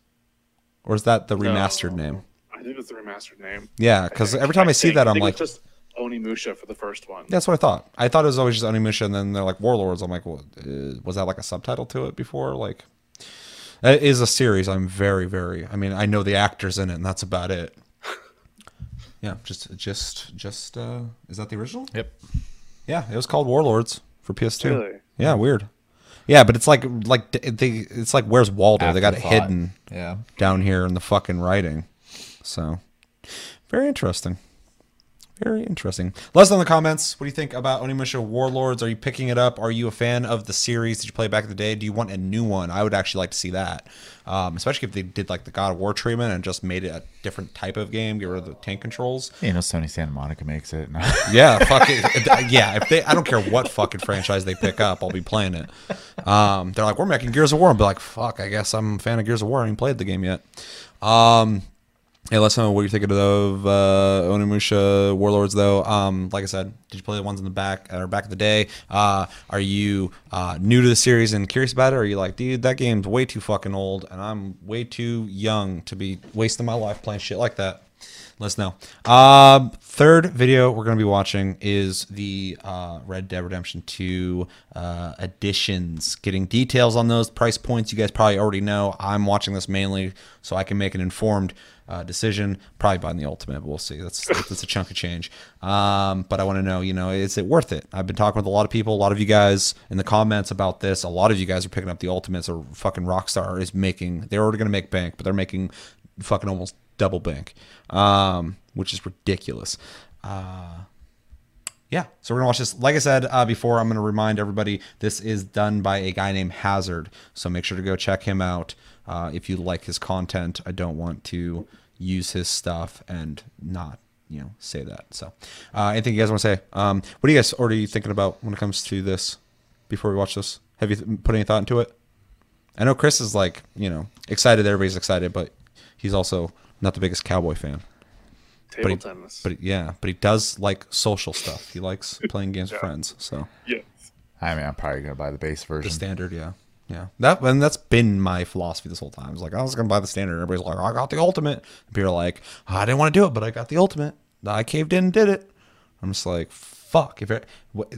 or is that the remastered name? I think it's the remastered name. Yeah, because every time I, see think- that, I'm think like, it's just Onimusha for the first one. that's what I thought. I thought it was always just Onimusha, and then they're like Warlords. I'm like, well, uh, was that like a subtitle to it before? Like, it is a series. I'm very, very. I mean, I know the actors in it, and that's about it. <laughs> Yeah, just, just, just. uh Is that the original? Yep. Yeah, it was called Warlords for PS2. Really? Yeah, weird. Yeah, but it's like like they it's like where's Waldo? they got it Afterthought. hidden Yeah. down here in the fucking writing. So, very interesting. Very interesting. Let us know in the comments. What do you think about Onimusha Warlords? Are you picking it up? Are you a fan of the series? Did you play back in the day? Do you want a new one? I would actually like to see that, um, especially if they did like the God of War treatment and just made it a different type of game. Get rid of the tank controls. You know, Sony Santa Monica makes it. <laughs> Yeah, fuck it. <laughs> Yeah, if they, I don't care what fucking franchise they pick up, I'll be playing it. Um, they're like, we're making Gears of War. I'll be like, fuck, I guess I'm a fan of Gears of War. I haven't played the game yet. Um, hey, let us know what you're thinking of uh, Onimusha Warlords, though. Um, like I said, did you play the ones in the back or back in the day? Uh, are you uh, new to the series and curious about it? Or are you like, dude, that game's way too fucking old, and I'm way too young to be wasting my life playing shit like that? Let us know. Um, third video we're going to be watching is the uh, Red Dead Redemption 2 uh. Getting details on those price points, you guys probably already know. I'm watching this mainly so I can make an informed uh, decision. Probably buying the Ultimate, but we'll see. That's that's a chunk of change. Um, but I want to know, you know, is it worth it? I've been talking with a lot of people, a lot of you guys in the comments about this. A lot of you guys are picking up the Ultimates, or fucking Rockstar is making. They're already going to make bank, but they're making fucking almost double bank, um, which is ridiculous. Uh, yeah, so we're gonna watch this. Like I said uh, before, I'm gonna remind everybody this is done by a guy named Hazard. So make sure to go check him out uh, if you like his content. I don't want to use his stuff and not you know say that. So, uh, anything you guys want to say? Um, what are you guys already thinking about when it comes to this? Before we watch this, have you th- put any thought into it? I know Chris is like you know excited. Everybody's excited, but he's also not the biggest cowboy fan. Table But he, tennis. but yeah, but he does like social stuff. He likes playing games with friends. So yes. I mean, I'm probably gonna buy the base version. the standard, yeah, yeah. That and that's been my philosophy this whole time. It's like I was gonna buy the standard. Everybody's like, oh, I got the ultimate. And people are like, "Oh, I didn't want to do it, but I got the ultimate. I caved in and did it. I'm just like, fuck. If it,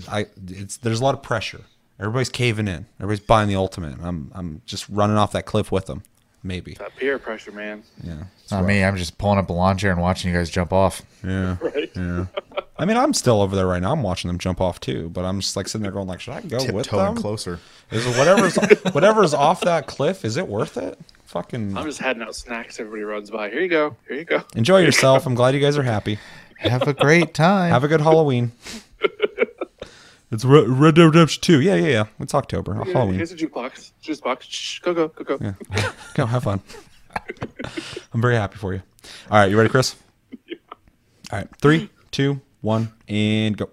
I, it's there's a lot of pressure. Everybody's caving in. Everybody's buying the ultimate. I'm I'm just running off that cliff with them. Maybe. That peer pressure, man. Yeah. It's not me. I'm just pulling up a lawn chair and watching you guys jump off. Yeah. <laughs> Right. Yeah. I mean, I'm still over there right now. I'm watching them jump off too, but I'm just like sitting there going, like, should I go with Tiptoeing them? closer. Is it whatever's <laughs> whatever's off that cliff? Is it worth it? Fucking I'm just handing out snacks. Everybody runs by. Here you go. Here you go. enjoy yourself. I'm glad you guys are happy. Have a great time. Have a good Halloween. It's Red, Red Dead Redemption 2. Yeah, yeah, yeah. It's October. Here- Halloween. Here's a jukebox. Jukebox. Shh, go, go, go, go. Yeah. <laughs> Go have fun. <laughs> I'm very happy for you. All right, you ready, Chris? All right, three, two, one, and go.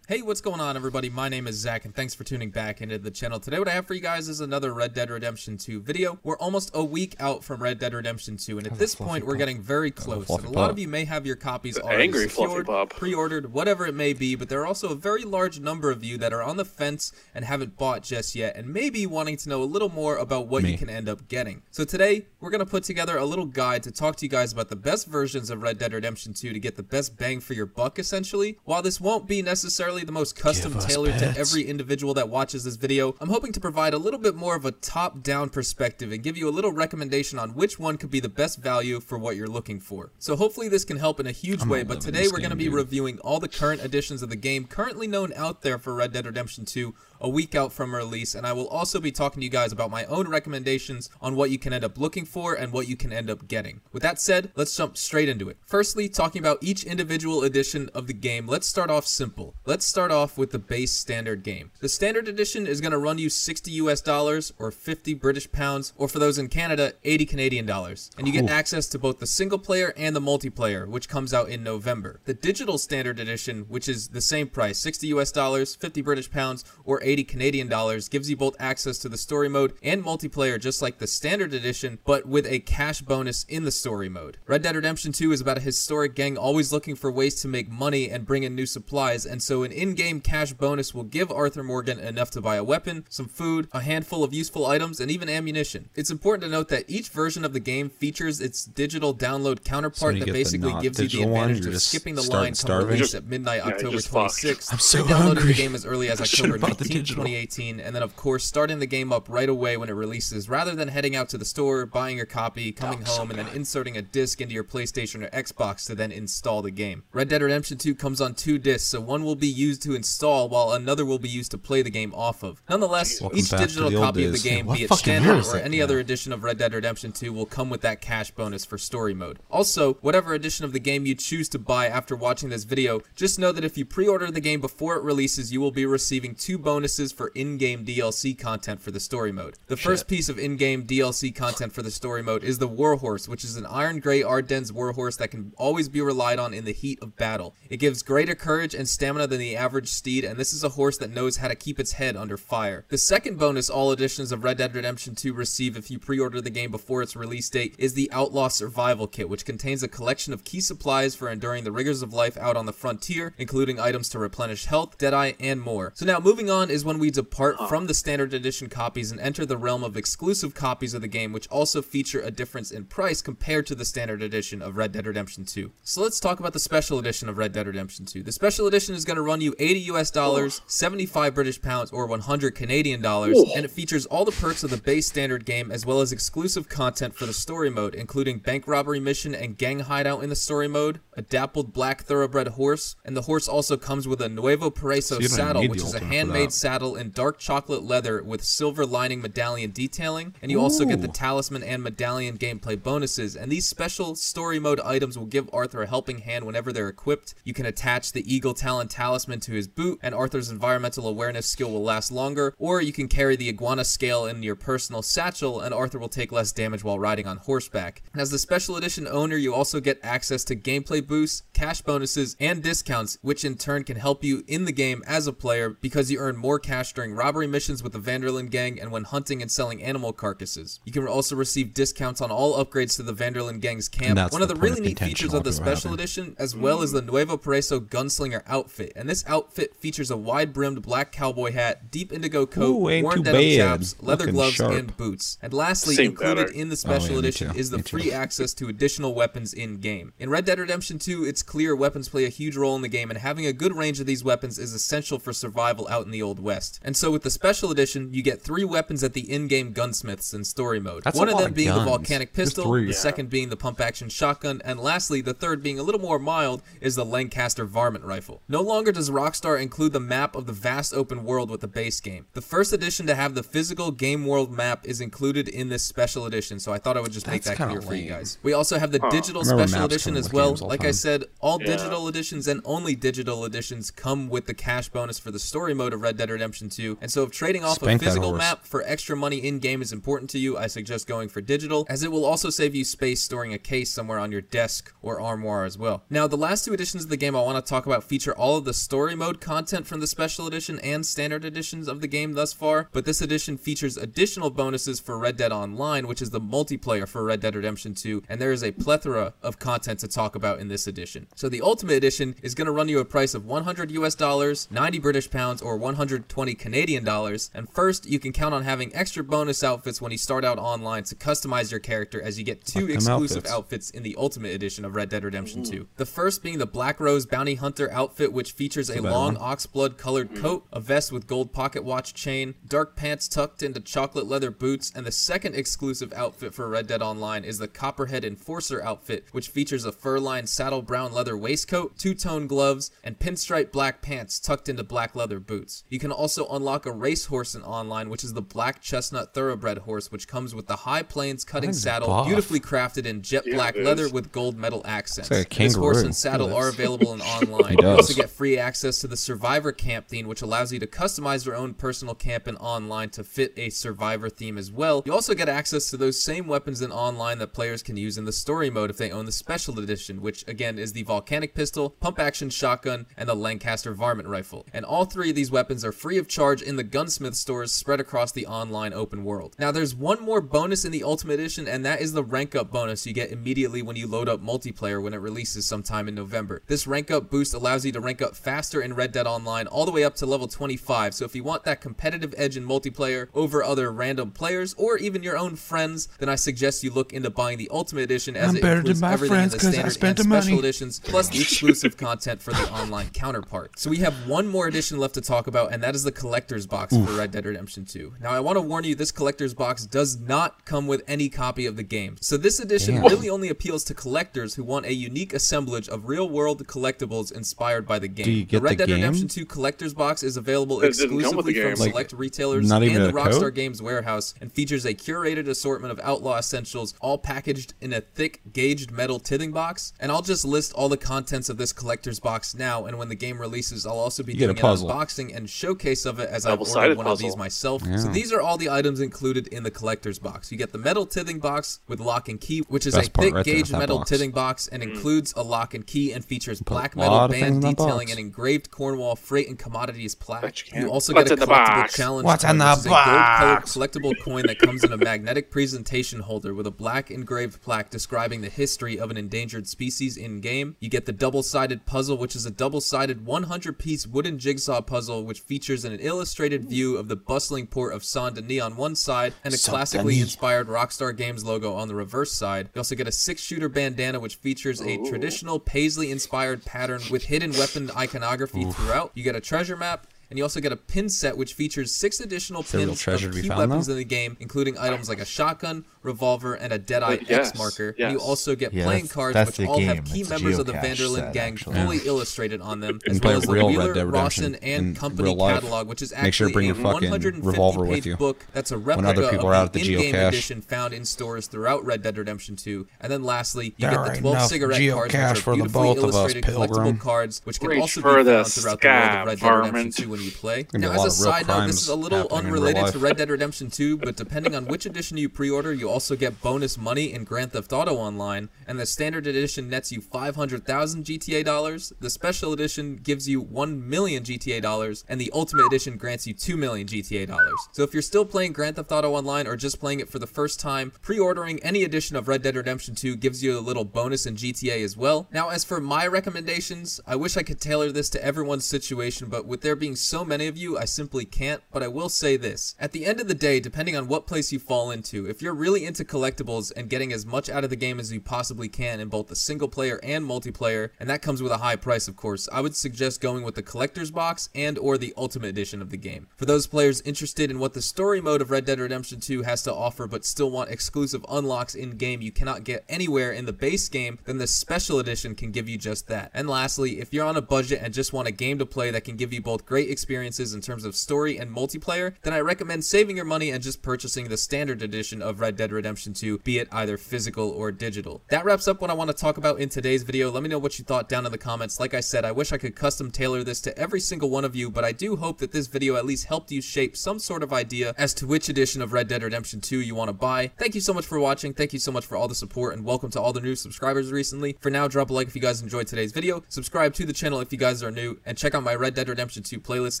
Hey, what's going on, everybody? My name is Zach, and thanks for tuning back into the channel. Today, what I have for you guys is another Red Dead Redemption 2 video. We're almost a week out from Red Dead Redemption 2, and at this point, we're getting very close. fluffy And a lot pup. of you may have your copies already angry secured, pre-ordered, whatever it may be, but there are also a very large number of you that are on the fence and haven't bought just yet, and maybe wanting to know a little more about what Me. you can end up getting. So today, we're going to put together a little guide to talk to you guys about the best versions of Red Dead Redemption 2 to get the best bang for your buck, essentially. While this won't be necessarily the most custom us tailored to every individual that watches this video, I'm hoping to provide a little bit more of a top-down perspective and give you a little recommendation on which one could be the best value for what you're looking for. So hopefully this can help in a huge way, but today we're going to be dude. reviewing all the current editions of the game currently known out there for Red Dead Redemption 2 a week out from release, and I will also be talking to you guys about my own recommendations on what you can end up looking for and what you can end up getting. With that said, let's jump straight into it. Firstly, talking about each individual edition of the game, let's start off simple. Let's start off with the base standard game. The standard edition is going to run you 60 US dollars or 50 British pounds, or for those in Canada, 80 Canadian dollars. And you get access to both the single player and the multiplayer, which comes out in November. The digital standard edition, which is the same price, 60 US dollars, 50 British pounds, or 80 Canadian dollars, gives you both access to the story mode and multiplayer just like the standard edition, but with a cash bonus in the story mode. Red Dead Redemption 2 is about a historic gang always looking for ways to make money and bring in new supplies, and so an in-game cash bonus will give Arthur Morgan enough to buy a weapon, some food, a handful of useful items, and even ammunition. It's important to note that each version of the game features its digital download counterpart you that basically gives you the digital one, advantage of skipping the line come starving? release at midnight Yeah, October 26th. I'm so Free of hungry. the game as early as <laughs> I should've October the 19th, digital. 2018, and then of course starting the game up right away when it releases, rather than heading out to the store, buying your copy, coming home, and then inserting a disc into your PlayStation or Xbox to then install the game. Red Dead Redemption 2 comes on two discs, so one will be used to install while another will be used to play the game off of. Nonetheless, Welcome each digital copy of the game, what be it standard or any other edition of Red Dead Redemption 2, will come with that cash bonus for story mode. Also, whatever edition of the game you choose to buy after watching this video, just know that if you pre-order the game before it releases, you will be receiving two bonuses for in-game DLC content for the story mode. The first piece of in-game DLC content for the story mode is the Warhorse, which is an iron gray Ardennes warhorse that can always be relied on in the heat of battle. It gives greater courage and stamina than the average steed, and this is a horse that knows how to keep its head under fire. The second bonus all editions of Red Dead Redemption 2 receive if you pre-order the game before its release date is the Outlaw Survival Kit, which contains a collection of key supplies for enduring the rigors of life out on the frontier, including items to replenish health, deadeye, and more. So now moving on is when we depart from the standard edition copies and enter the realm of exclusive copies of the game, which also feature a difference in price compared to the standard edition of Red Dead Redemption 2. So let's talk about the special edition of Red Dead Redemption 2. The special edition is going to run you 80 US dollars, 75 British pounds, or 100 Canadian dollars, and it features all the perks of the base standard game as well as exclusive content for the story mode, including bank robbery mission and gang hideout in the story mode, a dappled black thoroughbred horse, and the horse also comes with a Nuevo Paraiso you don't saddle, which is a handmade that. Saddle in dark chocolate leather with silver lining medallion detailing, and you also get the talisman and medallion gameplay bonuses. And these special story mode items will give Arthur a helping hand whenever they're equipped. You can attach the Eagle Talon talisman to his boot, and Arthur's environmental awareness skill will last longer, or you can carry the iguana scale in your personal satchel, and Arthur will take less damage while riding on horseback. And as the special edition owner, you also get access to gameplay boosts, cash bonuses, and discounts, which in turn can help you in the game as a player because you earn more cash during robbery missions with the Van der Linde gang and when hunting and selling animal carcasses. You can also receive discounts on all upgrades to the Van der Linde gang's camp. that's One of the the really neat features of the contention a lot of people special having. edition, as well as the Nuevo Paraiso gunslinger outfit. And this outfit features a wide-brimmed black cowboy hat, deep indigo coat, Ooh, ain't worn too denim bad. chaps, leather Looking gloves, sharp. and boots. And lastly, Seen included better. in the special Oh, yeah, edition is the Me too. free access to additional weapons in game. In Red Dead Redemption 2, it's clear weapons play a huge role in the game, and having a good range of these weapons is essential for survival out in the Old West. And so, with the special edition, you get three weapons at the in-game gunsmiths in story mode. That's One of them of being the volcanic pistol, three. the Yeah. second being the pump-action shotgun, and lastly, the third being a little more mild is the Lancaster varmint rifle. No longer does Rockstar include the map of the vast open world with the base game. The first edition to have the physical game world map is included in this special edition, so I thought I would just make that kinda clear for you guys. We also have the digital special edition as well. games all the Like I said, all Yeah. digital editions and only digital editions come with the cash bonus for the story mode of Red Dead Redemption 2. And so if trading off Spank a physical map for extra money in game is important to you, I suggest going for digital, as it will also save you space storing a case somewhere on your desk or armoire as well. Now, the last two editions of the game I want to talk about feature all of the story mode content from the special edition and standard editions of the game thus far, but this edition features additional bonuses for Red Dead Online, which is the multiplayer for Red Dead Redemption 2, and there is a plethora of content to talk about in this edition. So the Ultimate Edition is going to run you a price of 100 US dollars, 90 British pounds, or 120 Canadian dollars. And first, you can count on having extra bonus outfits when you start out online to customize your character as you get two them exclusive outfits. outfits in the Ultimate Edition of Red Dead Redemption 2. The first being the Black Rose Bounty Hunter outfit, which features a long one. oxblood colored mm. coat, a vest with gold pocket watch chain, dark pants tucked into chocolate leather boots, and the second exclusive outfit for Red Dead Online is the Copperhead Enforcer outfit, which features a fur-lined saddle brown leather waistcoat, two-tone gloves, and pinstripe black pants tucked into black leather boots. You can also unlock a racehorse in Online, which is the black chestnut thoroughbred horse, which comes with the high plains cutting saddle, buff. beautifully crafted in jet Yeah, black leather with gold metal accents. It's like this horse and saddle are available in <laughs> online. You also get free access to the Survivor Camp theme, which allows you to customize your own personal camp in online to fit a Survivor theme as well. You also get access to those same weapons in online that players can use in the story mode if they own the Special Edition, which again is the Volcanic Pistol, Pump Action Shotgun, and the Lancaster Varmint Rifle. And all three of these weapons are free of charge in the gunsmith stores spread across the online open world. Now, there's one more bonus in the Ultimate Edition, and that is the rank up bonus you get immediately when you load up multiplayer when it releases sometime in November. This rank up boost allows you to rank up faster in Red Dead Online all the way up to level 25. So if you want that competitive edge in multiplayer over other random players or even your own friends, then I suggest you look into buying the Ultimate Edition as I'm it includes everything friends in the standard and the special money. editions plus the exclusive content for the online counterpart. So we have one more edition left to talk about, and that is the collector's box for Red Dead Redemption 2. Now I want to warn you, this collector's box does not come with any copy of the game. So this edition Damn. really only appeals to collectors who want a unique assemblage of real-world collectibles inspired by the game. Do you get the Red the Dead game? Redemption 2 collector's box is available It didn't come with the exclusively from. Like, select retailers not even and the Rockstar code? Games warehouse and features a curated assortment of outlaw essentials all packaged in a thick gauged metal tithing box. And I'll just list all the contents of this collector's box now and when the game releases I'll also be You get doing a an puzzle. unboxing and showcase of it as I've ordered one of these myself. So these are all the items included in the collector's box. You get the metal tithing box with lock and key, which is Best a thick right gauge that metal box. tithing box and hmm. includes a lock and key and features black metal lot of things band detailing box. and engraved Cornwall freight and commodities plaque. You. You also What's get a in collectible box? challenge What's coin, in the which is a gold-colored collectible coin that comes in a magnetic presentation holder with a black engraved plaque describing the history of an endangered species in game. You get the double-sided puzzle, which is a double-sided 100-piece wooden jigsaw puzzle which features an illustrated view of the bustling port of Saint Denis on one side and a classically Saint-Denis. inspired Rockstar Games logo on the reverse side. You also get a six-shooter bandana which features a traditional paisley-inspired pattern with hidden weapon iconography throughout. You get a treasure map. And you also get a pin set which features six additional there a real pins of key weapons though? in the game, including items like a shotgun, revolver, and a Deadeye yes, X marker. yes. You also get Yeah, playing cards that's which the all have key It's members of the Van der Linde set, gang actually. fully illustrated on them, as well as the real Red Wheeler, Dead Redemption Rawson, and Company catalog, which is Make sure to actually bring a your 150 revolver with page book that's a other replica people of are out the the in-game geocache. edition found in stores throughout Red Dead Redemption 2. And then lastly, you There get the 12 cigarette cards, which are beautifully both us, illustrated collectible cards, which can Reach also be the found throughout the world of Red Dead Redemption 2 when you play. Now, as a side note, this is a little happening in real unrelated to Red Dead Redemption 2, but depending on which edition you pre-order, you also <laughs> get bonus money in Grand Theft Auto Online, and the standard edition nets you 500,000 GTA dollars, the special edition gives you 1 million GTA dollars, and the ultimate edition grants you 2 million GTA dollars. So if you're still playing Grand Theft Auto Online or just playing it for the first time, pre-ordering any edition of Red Dead Redemption 2 gives you a little bonus in GTA as well. Now, as for my recommendations, I wish I could tailor this to everyone's situation, but with there being so many of you, I simply can't. But I will say this. At the end of the day, depending on what place you fall into, if you're really into collectibles and getting as much out of the game as you possibly can in both the single player and multiplayer, and that comes with a high price of course, I would suggest going with the collector's box and or the ultimate edition of the game. For those players interested in what the story mode of Red Dead Redemption 2 has to offer but still want exclusive unlocks in game you cannot get anywhere in the base game, then the special edition can give you just that. And lastly, if you're on a budget and just want a game to play that can give you both great experiences in terms of story and multiplayer, then I recommend saving your money and just purchasing the standard edition of Red Dead Redemption 2, be it either physical or digital. That wraps up what I want to talk about in today's video. Let me know what you thought down in the comments. Like I said, I wish I could custom tailor this to every single one of you, but I do hope that this video at least helped you shape some sort of idea as to which edition of Red Dead Redemption 2 you want to buy. Thank you so much for watching. Thank you so much for all the support and welcome to all the new subscribers recently. For now, drop a like if you guys enjoyed today's video, subscribe to the channel if you guys are new, and check out my Red Dead Redemption 2 playlist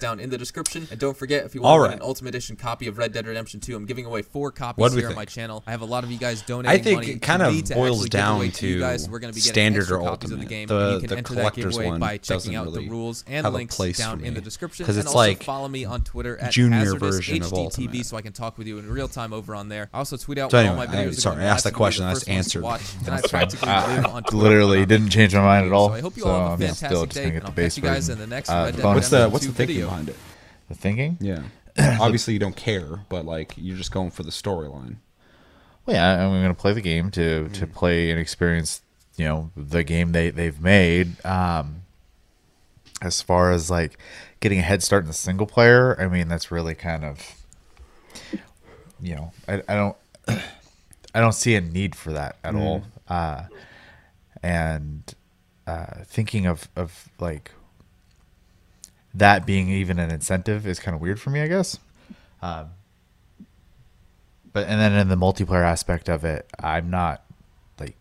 down in the description. And don't forget, if you want All to win right. an Ultimate Edition copy of Red Dead Redemption 2, I'm giving away four copies What do we here on my channel. I have a lot of you guys donating I think money it kind of me to boils down to you to guys. We're going to be standard or copies of the ultimate. game. The- and you can the enter that collector's giveaway one by checking doesn't the really rules and links place down for in me. the description. 'Cause and it's also like follow me on Twitter at junior Hazardous version of HDTV Ultimate. so I can talk with you in real time over on there. I also tweet out So anyway, all my videos I- sorry, going I asked that so you'll be question, the I just answered. watch. <laughs> I That's fine. practically I- live on <laughs> Twitter literally didn't change my mind at all. So I hope you all have a I'm fantastic day, get and the I'll base catch you guys in the next Uh, Red Dead. What's the Redemption what's 2 the thinking video. behind it? The thinking? Yeah. <coughs> Obviously, you don't care, but like you're just going for the storyline. Well, yeah, I'm going to play the game to to play and experience, you know, the game they they've made. Um, as far as like getting a head start in the single player, I mean, that's really kind of, you know, I, I don't, <clears throat> I don't see a need for that at all. Uh, and uh, thinking of of like that being even an incentive is kind of weird for me, I guess. Um, but and then in the multiplayer aspect of it, I'm not like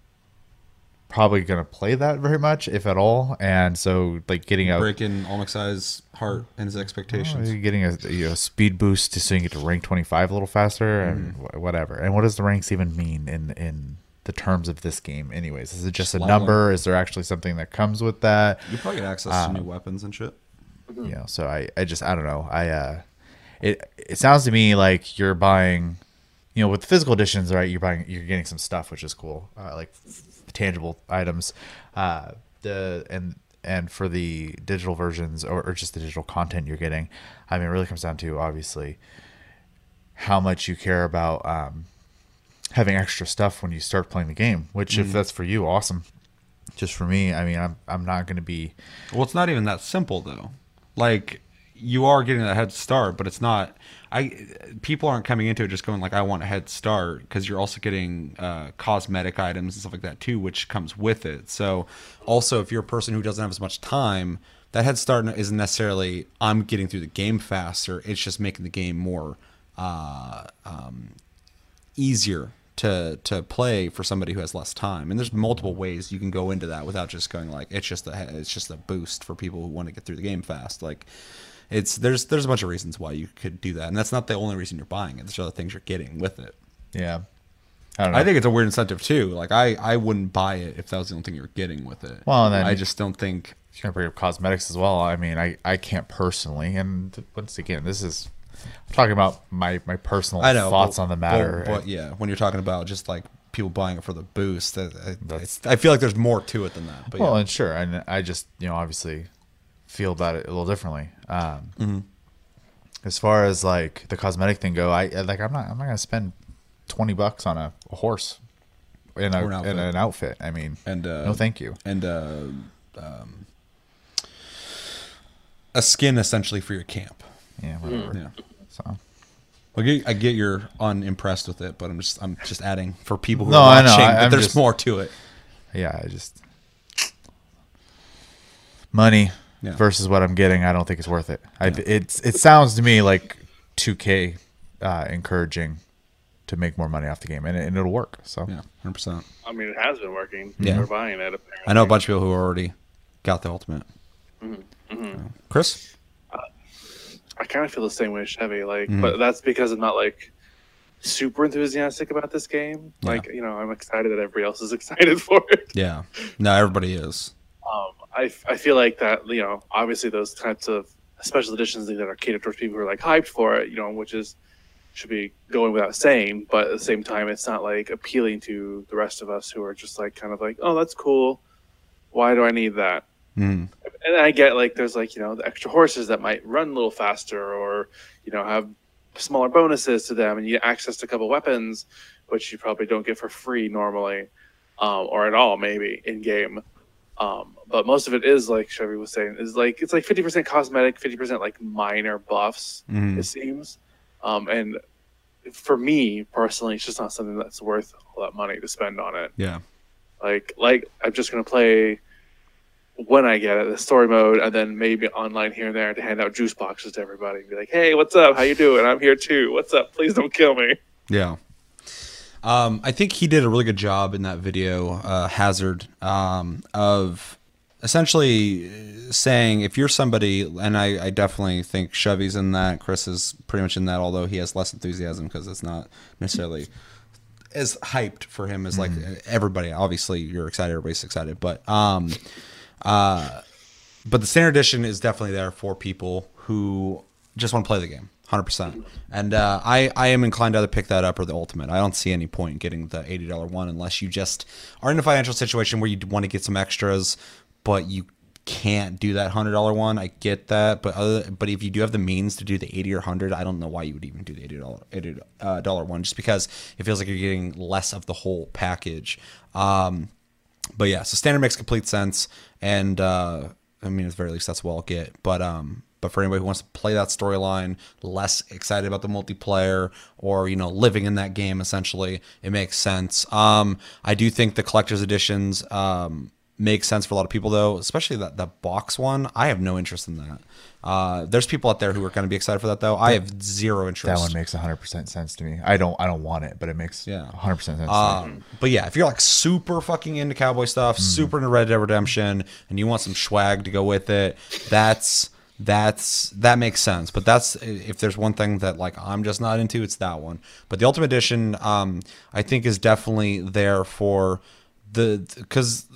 probably gonna play that very much, if at all. And so like getting a Breaking Olmexai's heart and his expectations. Oh, getting a you know, speed boost to so you can get to rank 25 a little faster and Mm-hmm. wh- whatever. And what does the ranks even mean in in the terms of this game? Anyways, is it just a number? Is there actually something that comes with that? You probably get access to new weapons and shit. you know so i i just i don't know i uh it it sounds to me like you're buying you know with physical editions right you're buying you're getting some stuff which is cool uh, like f- tangible items uh the and and for the digital versions or, or just the digital content you're getting i mean it really comes down to obviously how much you care about um having extra stuff when you start playing the game which if that's for you awesome just for me i mean i'm i'm not going to be Well, it's not even that simple though. Like you are getting a head start, but it's not. I people aren't coming into it just going like I want a head start because you're also getting uh, cosmetic items and stuff like that too, which comes with it. So also, if you're a person who doesn't have as much time, that head start isn't necessarily I'm getting through the game faster. It's just making the game more uh, um, easier to to play for somebody who has less time. And there's multiple ways you can go into that without just going like it's just a it's just a boost for people who want to get through the game fast. Like it's there's there's a bunch of reasons why you could do that, and that's not the only reason you're buying it. There's other things you're getting with it. yeah i don't know I think it's a weird incentive too. Like I I wouldn't buy it if that was the only thing you were getting with it. Well, and then- I just don't think. You're gonna bring up cosmetics as well. I mean, I, I can't personally, and once again, this is I'm talking about my my personal know thoughts but- on the matter. But, but yeah, when you're talking about just like people buying it for the boost, I, I feel like there's more to it than that. But well, yeah. and sure, and I just you know obviously feel about it a little differently. Um, Mm-hmm. As far as like the cosmetic thing go, I like I'm not I'm not gonna spend twenty bucks on a, a horse in a an outfit. in an outfit. I mean, And uh, no, thank you. And uh, um, a skin essentially for your camp. Yeah, whatever. Yeah. So I get, I get you're unimpressed with it, but I'm just I'm just adding for people who No, are I know. watching I- that there's just- more to it. yeah, I just money Yeah. versus what I'm getting. I don't think it's worth it. I, it's it sounds to me like 2K uh, encouraging to make more money off the game, and, it, and it'll work. So Yeah, hundred percent. I mean, it has been working. Yeah. We're buying it. Apparently. I know a bunch of people who already got the ultimate. Mm-hmm. Chris, I kind of feel the same way as Chevy, like, Mm-hmm. but that's because I'm not like super enthusiastic about this game. Yeah. Like, you know, I'm excited that everybody else is <laughs> excited for it. yeah, no, everybody is. Um, I, I feel like that, you know, obviously those types of special editions that are catered towards people who are like hyped for it, you know, which is should be going without saying, but at the same time, it's not like appealing to the rest of us who are just like kind of like, oh, that's cool. Why do I need that? Mm. and I get like there's like you know the extra horses that might run a little faster or you know have smaller bonuses to them and you get access to a couple weapons which you probably don't get for free normally um, or at all maybe in game um, but most of it is like Chevy was saying is like it's like 50% cosmetic 50% like minor buffs Mhm. it seems um, and for me personally it's just not something that's worth all that money to spend on it Yeah, like like I'm just gonna play when I get it, the story mode, and then maybe online here and there to hand out juice boxes to everybody and be like, "Hey, what's up? How you doing? I'm here too. What's up? Please don't kill me." yeah. Um, I think he did a really good job in that video, uh, Hazard, um, of essentially saying if you're somebody, and I, I definitely think Chevy's in that, Chris is pretty much in that, although he has less enthusiasm because it's not necessarily as hyped for him as like everybody. Obviously, you're excited, everybody's excited, but um, uh, but the standard edition is definitely there for people who just want to play the game 100% and uh, I, I am inclined to either pick that up or the ultimate. I don't see any point in getting the $80 one unless you just are in a financial situation where you want to get some extras but you can't do that $100 one i get that but other but if you do have the means to do the 80 or 100 i don't know why you would even do the $80, $80 uh, one just because it feels like you're getting less of the whole package um, but yeah, so standard makes complete sense, and uh, I mean, at the very least, that's what I'll get. But um, but for anybody who wants to play that storyline, less excited about the multiplayer, or you know, living in that game, essentially, it makes sense. Um, I do think the collector's editions um make sense for a lot of people, though, especially that that box one. I have no interest in that. Uh, there's people out there who are going to be excited for that, though. I have zero interest. that one makes 100% sense to me. I don't I don't want it, but it makes Yeah. 100% sense. to me. Um, but yeah, if you're like super fucking into cowboy stuff, super into Red Dead Redemption, and you want some swag to go with it, that's that's that makes sense. But that's if there's one thing that like I'm just not into, it's that one. But the Ultimate Edition, um, I think is definitely there for the because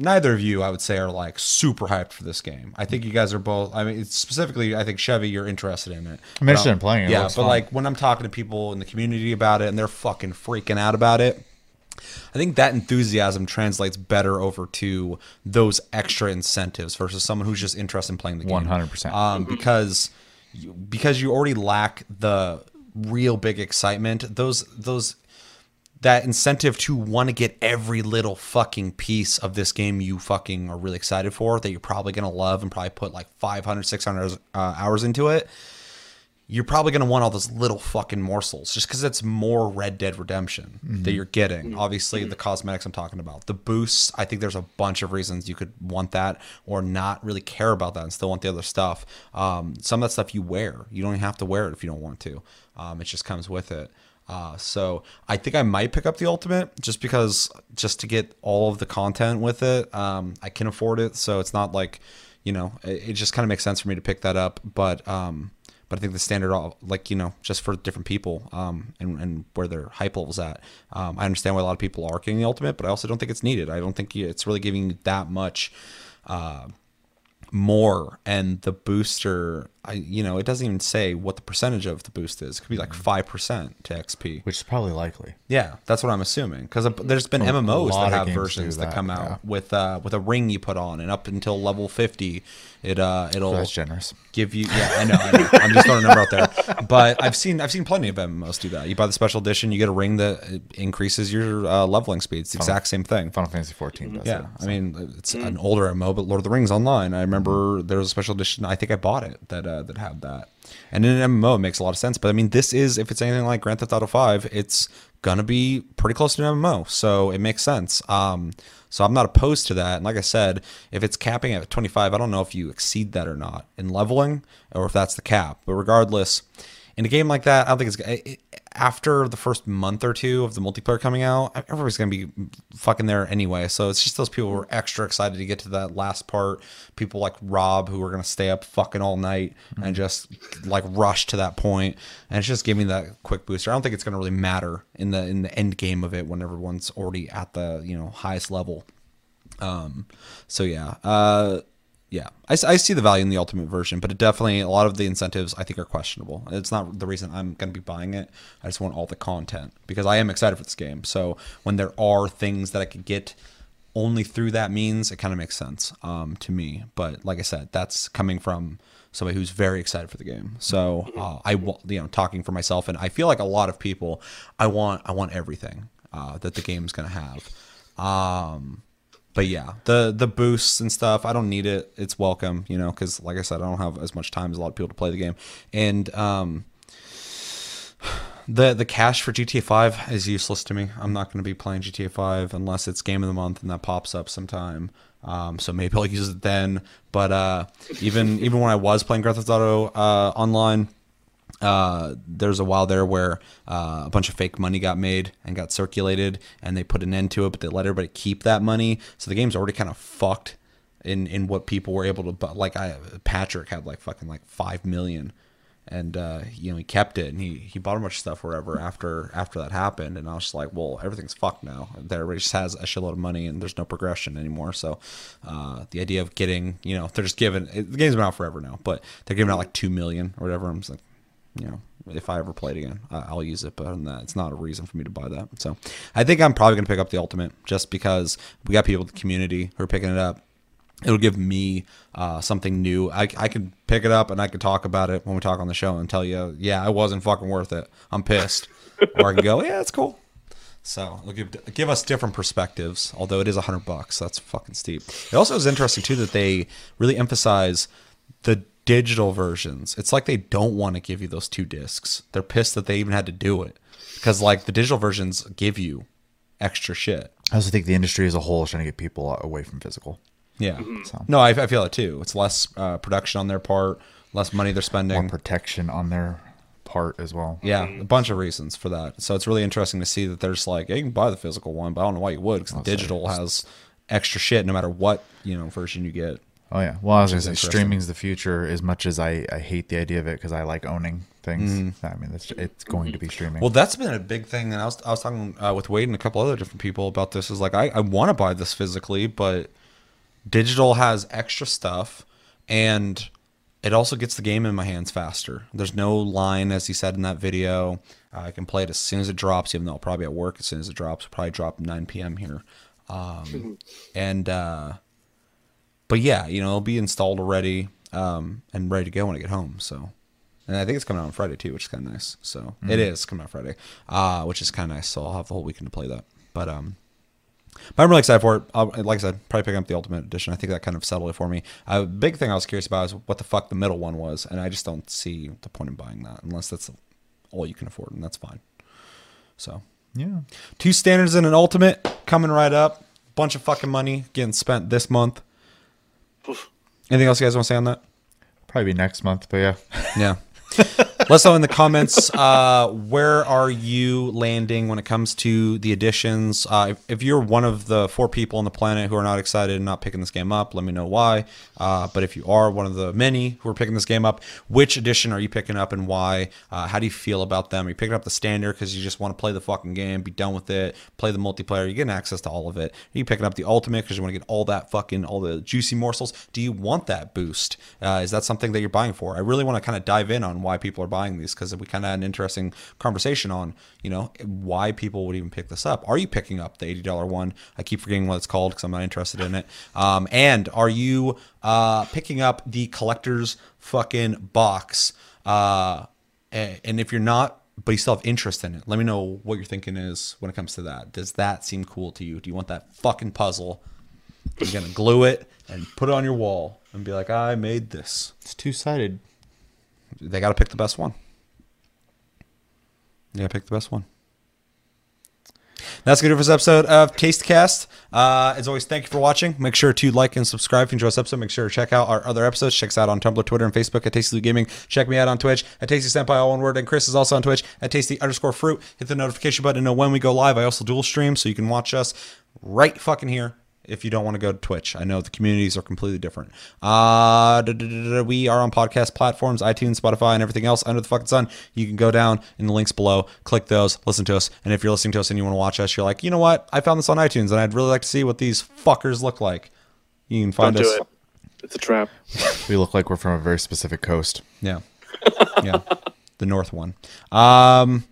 neither of you, I would say, are like super hyped for this game. I think you guys are both. I mean, it's specifically, I think Chevy, you're interested in it. I'm interested in playing it. Yeah, but fun. like when I'm talking to people in the community about it, and they're fucking freaking out about it. I think that enthusiasm translates better over to those extra incentives versus someone who's just interested in playing the game. 100%. Um, because because you already lack the real big excitement. Those those that incentive to want to get every little fucking piece of this game you fucking are really excited for that you're probably going to love and probably put like 500 600 uh, hours into it you're probably going to want all those little fucking morsels just because it's more Red Dead Redemption that you're getting. Obviously, the cosmetics I'm talking about, the boosts. I think there's a bunch of reasons you could want that or not really care about that and still want the other stuff. Um, some of that stuff you wear, you don't even have to wear it if you don't want to. Um, it just comes with it. Uh, so I think I might pick up the ultimate just because just to get all of the content with it. Um, I can afford it, so it's not like you know it, it just kind of makes sense for me to pick that up. But um, but I think the standard, like you know, just for different people, um, and and where their hype levels at. Um, I understand why a lot of people are getting the ultimate, but I also don't think it's needed. I don't think it's really giving you that much uh, more. And the booster, I you know it doesn't even say what the percentage of the boost is. It could be like five percent to XP. which is probably likely. Yeah, that's what I'm assuming because there's been A- a MMOs lot that have versions that, that, come out yeah. with uh, with a ring you put on, and up until level 50, it uh it'll That's generous. give you. Yeah, I know. I know. I'm just throwing a number out there, but I've seen I've seen plenty of MMOs do that. You buy the special edition, you get a ring that uh, increases your uh, leveling speed. It's the exact same thing. Final Fantasy 14 does Yeah, it. I mean it's an older MMO, but Lord of the Rings Online. I remember there was a special edition. I think I bought it that uh, that had that. And in an MMO, it makes a lot of sense. But I mean, this is if it's anything like Grand Theft Auto Five, it's gonna be pretty close to an MMO, so it makes sense. Um, so I'm not opposed to that. And like I said, if it's capping at 25, I don't know if you exceed that or not in leveling, or if that's the cap. But regardless, in a game like that, I don't think it's it, it- after the first month or two of the multiplayer coming out. Everybody's gonna be fucking there anyway. So it's just those people who are extra excited to get to that last part. People like Rob who are gonna stay up fucking all night and just like rush to that point. And it's just giving that quick booster. I don't think it's gonna really matter in the in the end game of it when everyone's already at the you know highest level. Um, so yeah, uh, yeah, I, I see the value in the ultimate version, but it definitely a lot of the incentives I think are questionable. It's not the reason I'm going to be buying it. I just want all the content because I am excited for this game. So when there are things that I could get only through that means, it kind of makes sense um, to me. But like I said, that's coming from somebody who's very excited for the game. So uh, I want you know talking for myself, and I feel like a lot of people, I want I want everything uh, that the game's going to have. Um, but yeah, the the boosts and stuff, I don't need it. It's welcome, you know, because like I said, I don't have as much time as a lot of people to play the game, and um, the the cash for GTA Five is useless to me. I'm not going to be playing GTA Five unless it's game of the month and that pops up sometime. Um, so maybe I'll <laughs> use it then. But uh, even even when I was playing Grand Theft Auto uh, online, uh, there's a while there where uh, a bunch of fake money got made and got circulated, and they put an end to it, but they let everybody keep that money. So the game's already kind of fucked in in what people were able to. bu- Like I, Patrick had like fucking like five million, and uh, you know he kept it, and he he bought a bunch of stuff wherever after after that happened, and I was just like, well, everything's fucked now. Everybody just has a shitload of money, and there's no progression anymore. So uh, the idea of getting, you know, they're just giving the game's been out forever now, but they're giving out like two million or whatever. I'm like you know, if I ever play it again, I'll use it. But that, it's not a reason for me to buy that. So I think I'm probably going to pick up the Ultimate just because we got people in the community who are picking it up. It'll give me uh, something new. I, I can pick it up and I can talk about it when we talk on the show and tell you, yeah, it wasn't fucking worth it. I'm pissed. or I can go, yeah, it's cool. So it'll give give us different perspectives. Although it is a hundred bucks, that's fucking steep. It also is interesting too that they really emphasize the digital versions. It's like they don't want to give you those two discs. They're pissed that they even had to do it because like the digital versions give you extra shit. I also think the industry as a whole is trying to get people away from physical. Yeah. No, I, I feel it too. It's less uh, production on their part, less money they're More spending. protection on their part as well. Yeah, a bunch of reasons for that. So it's really interesting to see that there's like yeah, you can buy the physical one, but I don't know why you would because the digital has extra shit no matter what you know version you get. Oh yeah. Well, I was gonna is say streaming's the future. As much as I, I hate the idea of it because I like owning things. I mean, it's it's going to be streaming. Mm-hmm. Well, that's been a big thing, and I was I was talking uh, with Wade and a couple other different people about this. Is like I, I want to buy this physically, but digital has extra stuff, and it also gets the game in my hands faster. There's no line, as he said in that video. Uh, I can play it as soon as it drops, even though I'll probably at work as soon as it drops. It'll probably drop 9 p.m. here, um, <laughs> and uh, but yeah, you know, it'll be installed already um, and ready to go when I get home. So. And I think it's coming out on Friday too, which is kind of nice. So it is coming out Friday, uh, which is kind of nice. So I'll have the whole weekend to play that. But um, but I'm really excited for it. I'll, like I said, probably picking up the Ultimate Edition. I think that kind of settled it for me. A big thing I was curious about is what the fuck the middle one was, and I just don't see the point in buying that unless that's all you can afford, and that's fine. So yeah. two standards and an Ultimate coming right up. Bunch of fucking money getting spent this month. Anything else you guys want to say on that? Probably next month, but yeah. Yeah. <laughs> Let us know in the comments uh, where are you landing when it comes to the additions. Uh, if, if you're one of the four people on the planet who are not excited and not picking this game up, let me know why. Uh, but if you are one of the many who are picking this game up, which edition are you picking up and why? Uh, how do you feel about them? Are you picking up the standard because you just want to play the fucking game, be done with it, play the multiplayer? You're getting access to all of it. Are you picking up the ultimate because you want to get all that fucking all the juicy morsels? Do you want that boost? Uh, is that something that you're buying for? I really want to kind of dive in on why people are buying these because we kind of had an interesting conversation on you know why people would even pick this up. Are you picking up the eighty dollar one? I keep forgetting what it's called because I'm not interested in it. Um, and are you uh, picking up the collector's fucking box? Uh, and if you're not, but you still have interest in it, let me know what your thinking is when it comes to that. Does that seem cool to you? Do you want that fucking puzzle? You're gonna glue it and put it on your wall and be like, I made this. It's two sided. They got to pick the best one. To pick the best one. That's gonna do for this episode of Tasty Cast. Uh, as always, thank you for watching. Make sure to like and subscribe if you enjoy this episode. Make sure to check out our other episodes. Check us out on Tumblr, Twitter, and Facebook at Tasty Loot Gaming. Check me out on Twitch at Tasty Senpai, all one word. And Chris is also on Twitch at Tasty underscore fruit. Hit the notification button to know when we go live. I also dual stream, so you can watch us right fucking here if you don't want to go to Twitch. I know the communities are completely different. Uh, da- da- da- da- we are on podcast platforms, iTunes, Spotify, and everything else under the fucking sun. You can go down in the links below, click those, listen to us. And if you're listening to us and you want to watch us, you're like, you know what? I found this on iTunes and I'd really like to see what these fuckers look like. You can find Don't us. do it. It's a trap. <laughs> We look like we're from a very specific coast. Yeah. <laughs> Yeah. the North one. Um,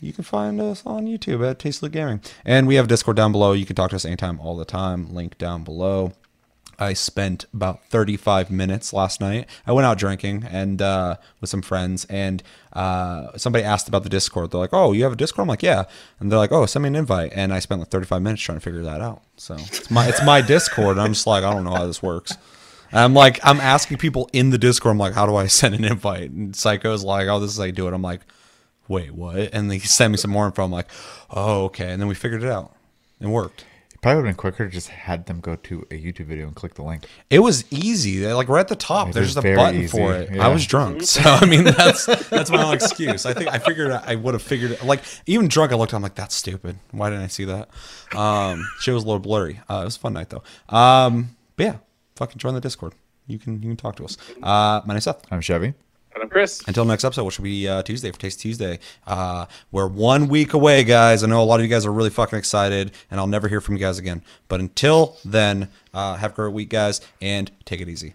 you can find us on YouTube at Tasty Loot Gaming. And we have Discord down below. You can talk to us anytime, all the time. Link down below. I spent about 35 minutes last night. I went out drinking and uh, with some friends, and uh, somebody asked about the Discord. They're like, "Oh, you have a Discord?" I'm like, "Yeah," and they're like, "Oh, send me an invite." And I spent like 35 minutes trying to figure that out. So it's my it's my Discord. And I'm just like, I don't know how this works. And I'm like, I'm asking people in the Discord. I'm like, how do I send an invite? And Psycho's like, oh, this is how you do it. I'm like, wait, what? And they send me some more info. I'm like, oh, okay. And then we figured it out. It worked. It probably would have been quicker to just had them go to a YouTube video and click the link. It was easy. They're, Like right at the top, It there's just a button easy, for it. yeah. I was drunk, <laughs> so I mean that's that's my only excuse. I think I figured I would have figured it. Like even drunk, I looked. I'm like, that's stupid. Why didn't I see that? Um, shit was a little blurry. Uh, it was a fun night though. Um, but yeah, fucking join the Discord. You can you can talk to us. Uh, my name's Seth. I'm Chevy. And I'm Chris. Until next episode, which will be uh, Tuesday for Taste Tuesday. Uh, we're one week away, guys. I know a lot of you guys are really fucking excited, and I'll never hear from you guys again. But until then, uh, have a great week, guys, and take it easy.